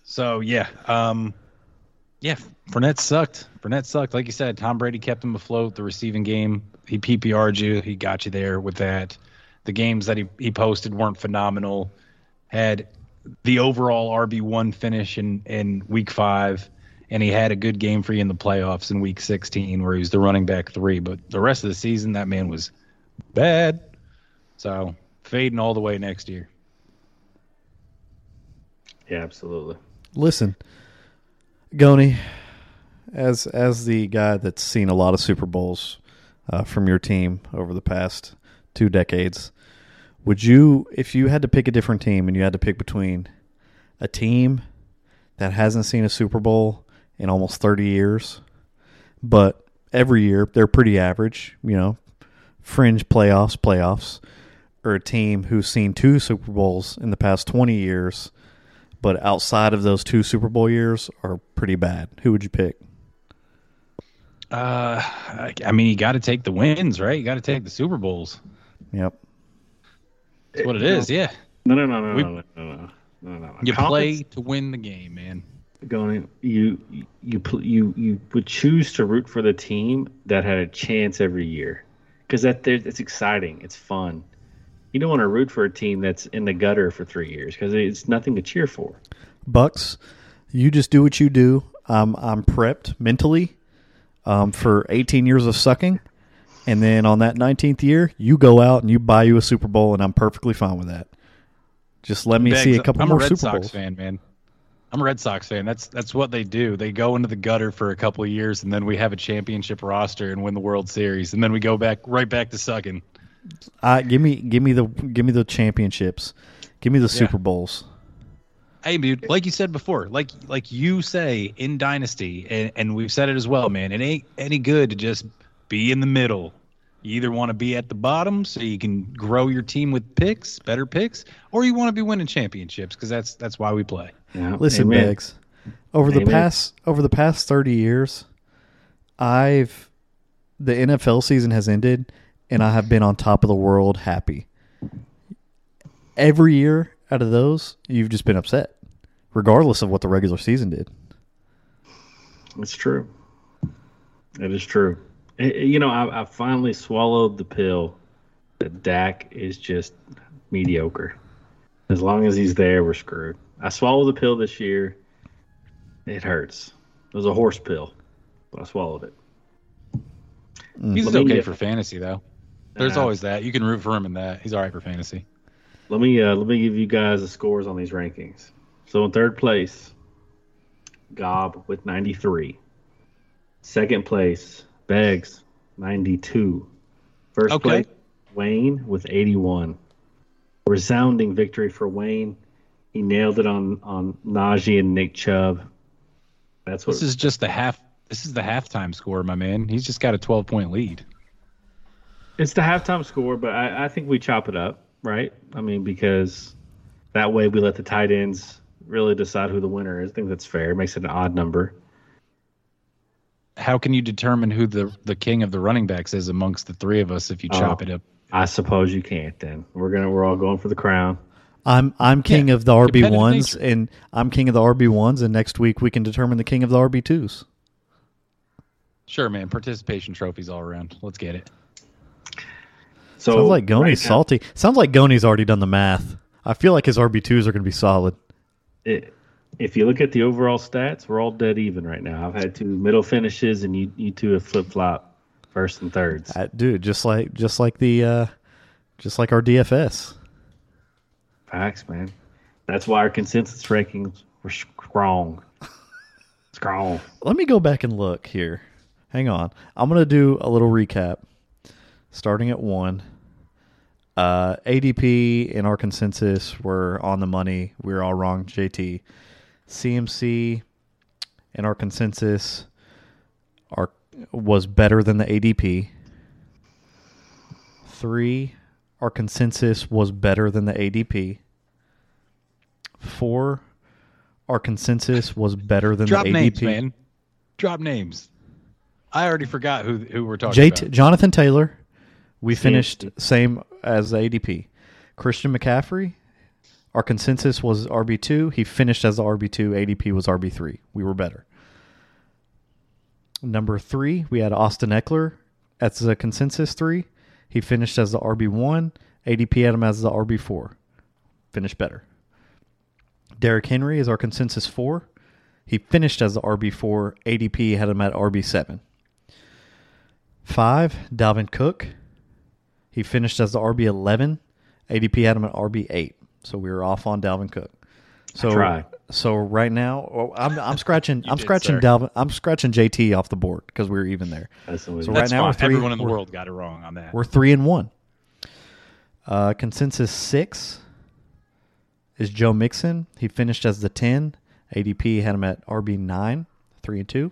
So yeah, um, yeah. Fournette sucked. Fournette sucked. Like you said, Tom Brady kept him afloat. The receiving game, he PPR'd you. He got you there with that. The games that he, he posted weren't phenomenal. Had the overall RB one finish in in week five, and he had a good game for you in the playoffs in week sixteen, where he was the running back three. But the rest of the season, that man was bad. So fading all the way next year. Yeah, absolutely. Listen, Goni, as as the guy that's seen a lot of Super Bowls uh, from your team over the past two decades, would you, if you had to pick a different team and you had to pick between a team that hasn't seen a Super Bowl in almost thirty years, but every year they're pretty average, you know, fringe playoffs, playoffs, or a team who's seen two Super Bowls in the past twenty years? but outside of those two Super Bowl years are pretty bad. Who would you pick? Uh, I, I mean, you got to take the wins, right? You got to take the Super Bowls. Yep. That's what it is. Yeah, No, no, no, no, We- no, no, no, no, no, no. you Conference- play to win the game, man. going you you you you would choose to root for the team that had a chance every year because that there- it's exciting it's fun you don't want to root for a team that's in the gutter for three years because it's nothing to cheer for Bucs, you just do what you do. Um, I'm prepped mentally um, for 18 years of sucking. And then on that 19th year, you go out and you buy you a Super Bowl, and I'm perfectly fine with that. Just let me Beggs, see a couple I'm more a Red Super Sox Bowls. fan, man. I'm a Red Sox fan. That's that's what they do. They go into the gutter for a couple of years, and then we have a championship roster and win the World Series, and then we go back right back to sucking. Uh, give me, give me the, give me the championships. Give me the Super Bowls. Hey, dude, like you said before, like like you say in Dynasty, and, and we've said it as well, man. It ain't any good to just be in the middle. You either want to be at the bottom so you can grow your team with picks, better picks, or you want to be winning championships because that's that's why we play. yeah. Listen, Amen. Beggs. Over the past over the past thirty years, I've the NFL season has ended, and I have been on top of the world happy. Every year out of those, you've just been upset, regardless of what the regular season did. it's true it is true you know I, I finally swallowed the pill that Dak is just mediocre as long as he's there we're screwed I swallowed the pill this year it hurts it was a horse pill but I swallowed it He's Let okay get- for fantasy though. There's Uh, always that. You can root for him in that. He's all right for fantasy. Let me uh, let me give you guys the scores on these rankings. So in third place, Gob with 93. Second place, Beggs 92. First Okay. place, Wayne with 81. Resounding victory for Wayne. He nailed it on on Najee and Nick Chubb. That's what This is just the half. This is the halftime score, my man. He's just got a 12 point lead. It's the halftime score, but I, I think we chop it up, right? I mean, because that way we let the tight ends really decide who the winner is. I think that's fair. It makes it an odd number. How can you determine who the the king of the running backs is amongst the three of us if you oh, chop Oh. it up? I suppose you can't. Then we're gonna we're all going for the crown. I'm I'm king Yeah, of the RB ones, and I'm king of the RB ones, and next week we can determine the king of the RB twos. Sure, man. Participation trophies all around. Let's get it. So Sounds like Goni's right now, salty. Sounds like Goni's already done the math. I feel like his RB twos are going to be solid. it- if you look at the overall stats, we're all dead even right now. I've had two middle finishes, and you you two have flip flop first and thirds. Uh, dude, just like just like the uh, just like our DFS. Facts, man. That's why our consensus rankings were strong. (laughs) strong. Let me go back and look here. Hang on. I'm going to do a little recap. Starting at one. Uh, ADP and our consensus were on the money. We were all wrong. JT. CMC and our consensus are was better than the ADP. Three, our consensus was better than the ADP. Four, our consensus was better than Drop the ADP. names, man. Drop names. I already forgot who who we're talking JT, about. Jonathan Taylor, we finished same as the ADP. Christian McCaffrey, our consensus was RB2. He finished as the RB2. ADP was RB3. We were better. Number three, we had Austin Ekeler as the consensus three. He finished as the RB1. ADP had him as the RB4. Finished better. Derrick Henry is our consensus four. He finished as the RB4. ADP had him at RB7. Five, Dalvin Cook. He finished as the RB eleven. ADP had him at RB eight. So we were off on Dalvin Cook. So tried. so right now oh, I'm I'm scratching (laughs) I'm did, scratching sir. Dalvin I'm scratching JT off the board because we were even there. That's So that- right now we're three- Everyone in the we're- world got it wrong on that. We're three and one. Uh, consensus six is Joe Mixon. He finished as the ten. ADP had him at RB nine, three and two.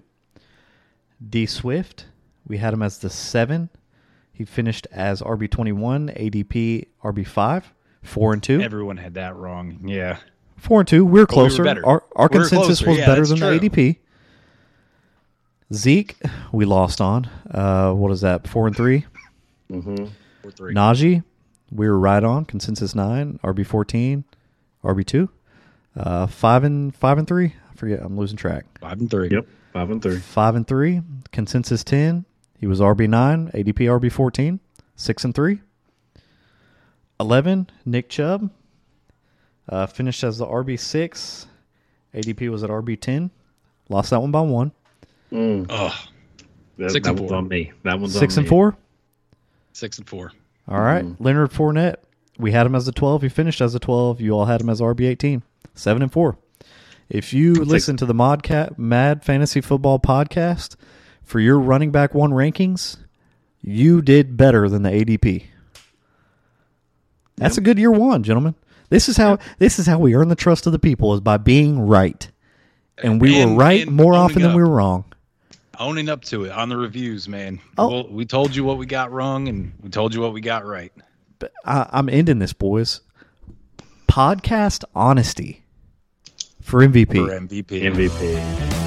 D Swift, we had him as the seven. He finished as RB twenty one. ADP RB five, four and two. Everyone had that wrong. Yeah. Four and two. We're we were closer. better. Our our We were consensus closer. was Yeah, better than true. the ADP. Zeke, we lost on. Uh, what is that? Four and three. Mhm. We're three. Najee, we were right on consensus nine, RB fourteen, RB two, uh, five and five and three. I forget, I'm losing track. Five and three. Yep, five and three. Five and three, consensus ten. He was RB nine, ADP RB fourteen. Six and three. Eleven, Nick Chubb, uh, finished as the RB six. ADP was at RB ten. Lost that one by one. Mm, Ugh. that Six that and one's four. on me. That one's Six on and me. four. Six and four. All right. Leonard Fournette. We had him as a 12. He finished as a 12. You all had him as RB18. 7 and 4. If you listen to the Modcat Mad Fantasy Football podcast for your running back one rankings, you did better than the ADP. That's a good year one, gentlemen. This is how this is how we earn the trust of the people is by being right. And we And- were right more owning often than we were wrong. Owning up to it on the reviews, man. Oh. Well, we told you what we got wrong, and we told you what we got right. But I, I'm ending this, boys. Podcast honesty for MVP. For MVP. MVP.